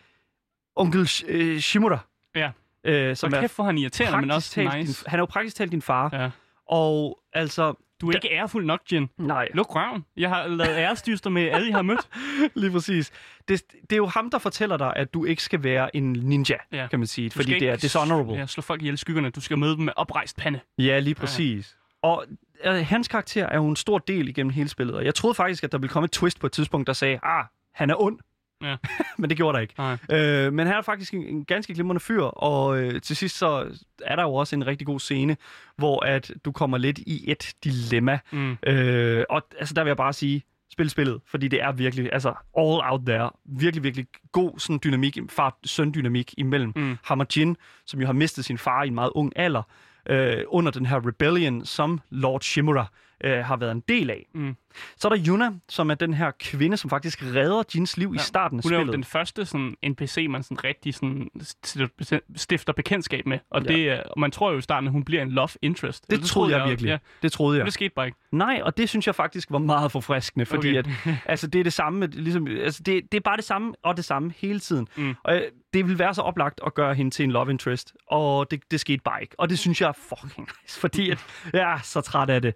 onkel Sh- øh, Shimura, Ja. Øh, Som er kæft, hvor han irriterende, men også talt nice. din, han er jo praktisk talt din far. Ja. Og altså, Du er ikke ærefuld nok, Jin. nej, Luk røven. Jeg har lavet æresdyster med alle, jeg har mødt. *laughs* lige præcis. Det, det er jo ham, der fortæller dig, at du ikke skal være en ninja, Ja. kan man sige. Du Fordi det er dishonorable. Ja, slå folk ihjel skyggerne. Du skal møde dem med oprejst pande. Ja, lige præcis. Og øh, hans karakter er jo en stor del igennem hele spillet, og jeg troede faktisk, at der ville komme et twist på et tidspunkt, der sagde, ah, han er ond. Ja. *laughs* men det gjorde der ikke. Nej. Øh, men han er faktisk en, en ganske glimrende fyr, og øh, til sidst så er der jo også en rigtig god scene, hvor at du kommer lidt i et dilemma. Mm. Øh, og altså, der vil jeg bare sige, spil spillet, fordi det er virkelig, altså all out there, virkelig, virkelig god sådan dynamik, far-søn-dynamik imellem Mm. ham og Jin, som jo har mistet sin far i en meget ung alder, øh, under den her rebellion, som Lord Shimura øh, har været en del af. Mm. Så er der Yuna, som er den her kvinde, som faktisk redder Jins liv ja. i starten af Hun er jo spillet. den første sådan, NPC, man sådan rigtig sådan, st- stifter bekendtskab med. Og, Ja. det, og man tror jo i starten, at hun bliver en love interest. Det, det troede jeg virkelig. Ja, Det troede men jeg. det skete bare ikke. Nej, og det synes jeg faktisk var meget forfriskende, fordi Okay. at, altså, det er det samme, ligesom, altså, det, det er bare det samme og det samme hele tiden. Mm. Og øh, det vil være så oplagt at gøre hende til en love interest, og det, det skete bare ikke. Og det synes jeg er fucking nice, fordi at, jeg er så træt af det.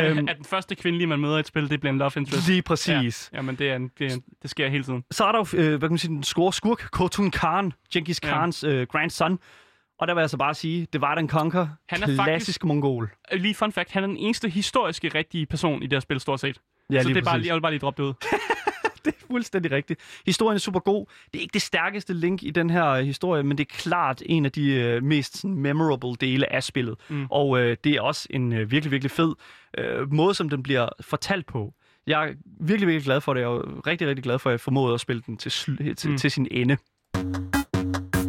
Øhm, *laughs* At den første kvindelige, man møder i et spil, det bliver en love interest. lige præcis. Ja, men det, er en, det, er en, det sker hele tiden. Så er der jo, øh, hvad kan man sige, den score skurk, Khotun Khan, Genghis Ja. Khans øh, grandson. Og der vil jeg altså bare sige, det var den Conquer, Han er klassisk faktisk- mongol. Øh, Lige fun fact, han er den eneste historiske rigtige person i det her spil, stort set. Ja, så det er bare, jeg vil bare lige droppe det ud. *laughs* det er fuldstændig rigtigt. Historien er super god. Det er ikke det stærkeste link i den her øh, historie, men det er klart en af de øh, mest sådan, memorable dele af spillet. Mm. Og øh, det er også en øh, virkelig, virkelig fed øh, måde, som den bliver fortalt på. Jeg er virkelig, virkelig glad for det, og rigtig, rigtig glad for, at jeg formåede at spille den til, sl- til, Mm. til sin ende.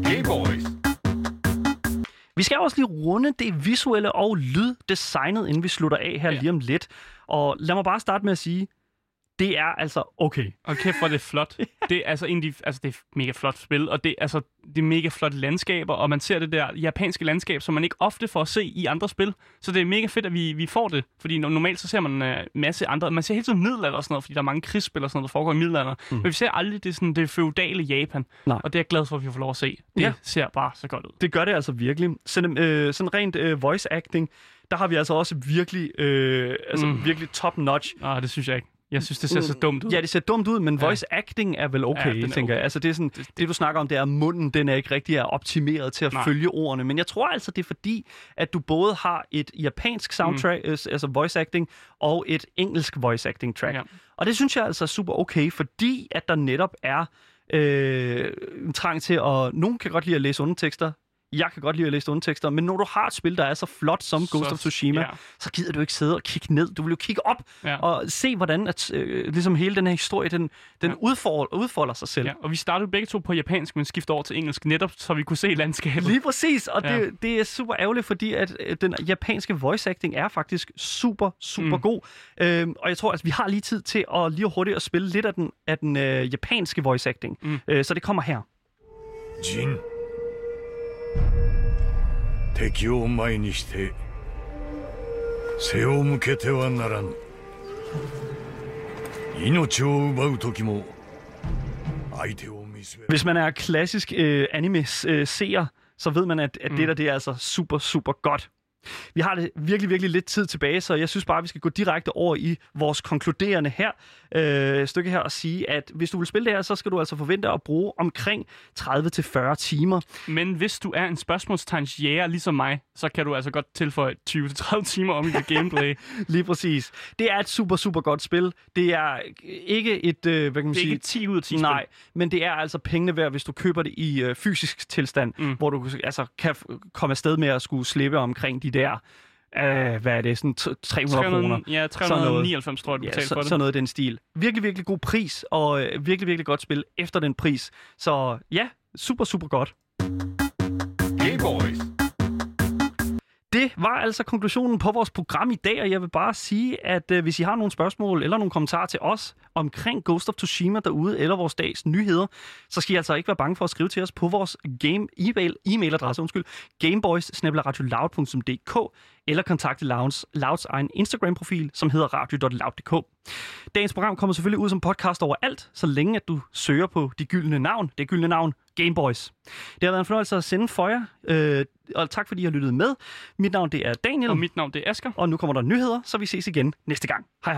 Game Boys. Vi skal også lige runde det visuelle og lyddesignet, inden vi slutter af her ja. lige om lidt. Og lad mig bare starte med at sige, det er altså okay. Og kæft, hvor er det flot. *laughs* Det er altså, en af de, altså, det er mega flot spil, og det, altså, det er mega flotte landskaber, og man ser det der japanske landskab, som man ikke ofte får at se i andre spil. Så det er mega fedt, at vi, vi får det, fordi no- normalt så ser man en uh, masse andre, man ser hele tiden middelalder og sådan noget, fordi der er mange krigsspil og sådan noget, der foregår i middelalder. Mm. Men vi ser aldrig det, sådan, det feudale Japan, Nej. og det er jeg glad for, at vi får lov at se. Det Ja. ser bare så godt ud. Det gør det altså virkelig. Sådan, øh, sådan rent øh, voice acting, der har vi altså også virkelig, øh, altså mm. virkelig top notch. Ah, det synes jeg ikke. Jeg synes, det ser så dumt ud. Ja, det ser dumt ud, men Ja. voice acting er vel okay, Ja, er tænker okay. jeg. Altså det er sådan, det, det du snakker om, det er, at munden den er ikke rigtig er optimeret til at Nej. Nej. følge ordene. Men jeg tror altså, det er fordi, at du både har et japansk soundtrack, mm. altså voice acting, og et engelsk voice acting track. Ja. Og det synes jeg altså er super okay, fordi at der netop er øh, en trang til at... Nogen kan godt lide at læse undertekster, jeg kan godt lide at læse undertekster, men når du har et spil, der er så flot som Så- Ghost of Tsushima, ja. så gider du ikke sidde og kigge ned. Du vil jo kigge op Ja. og se, hvordan at, øh, ligesom hele den her historie, den, den Ja. udfolder, udfolder sig selv. Ja, og vi startede begge to på japansk, men skiftede over til engelsk, netop så vi kunne se landskabet. Lige præcis, og Ja. det, det er super ærgerligt, fordi at øh, den japanske voice acting er faktisk super, super Mm. god. Øhm, og jeg tror, at vi har lige tid til at lige hurtigt at spille lidt af den, af den øh, japanske voice acting. Mm. Øh, så det kommer her. ジン敵を前にして背を向けてはならぬ命を奪う時も相手を見据え Hvis man er klassisk øh, anime-seer, så ved man, at, at mm. det der det er altså super, super godt. Vi har det virkelig, virkelig lidt tid tilbage, så jeg synes bare, at vi skal gå direkte over i vores konkluderende her, øh, stykke her og sige, at hvis du vil spille det her, så skal du altså forvente at bruge omkring 30-40 timer. Men hvis du er en spørgsmålstegns jæger ligesom mig, så kan du altså godt tilføje 20-30 timer om i dit gameplay. *laughs* Lige præcis. Det er et super, super godt spil. Det er ikke et, øh, hvad kan man Det er sige... ikke 10 ud af 10 spil. Nej, men det er altså pengene værd, hvis du køber det i øh, fysisk tilstand, Mm. hvor du altså, kan komme afsted med at skulle slippe omkring de der øh, hvad er det, sådan t- 300 kroner. 300, ja, Sådan noget. 399 tror jeg, du Ja, betalte så, for det. sådan noget i den stil. Virkelig, virkelig god pris, og øh, virkelig, virkelig godt spil efter den pris. Så ja, super, super godt. Gay Boys. Det var altså konklusionen på vores program i dag, og jeg vil bare sige, at øh, hvis I har nogle spørgsmål eller nogle kommentarer til os omkring Ghost of Tsushima derude, eller vores dags nyheder, så skal I altså ikke være bange for at skrive til os på vores game e-mail, e-mailadresse, undskyld, gameboys eller kontakte Louds, Louds egen Instagram-profil, som hedder radio.loud.dk. Dagens program kommer selvfølgelig ud som podcast overalt, så længe at du søger på de gyldne navn, det gyldne navn, Gameboys. Det har været en fornøjelse at sende for jer, øh, og tak fordi I har lyttet med. Mit navn det er Daniel, Og mit navn det er Asger. og nu kommer der nyheder, så vi ses igen næste gang. Hej hej.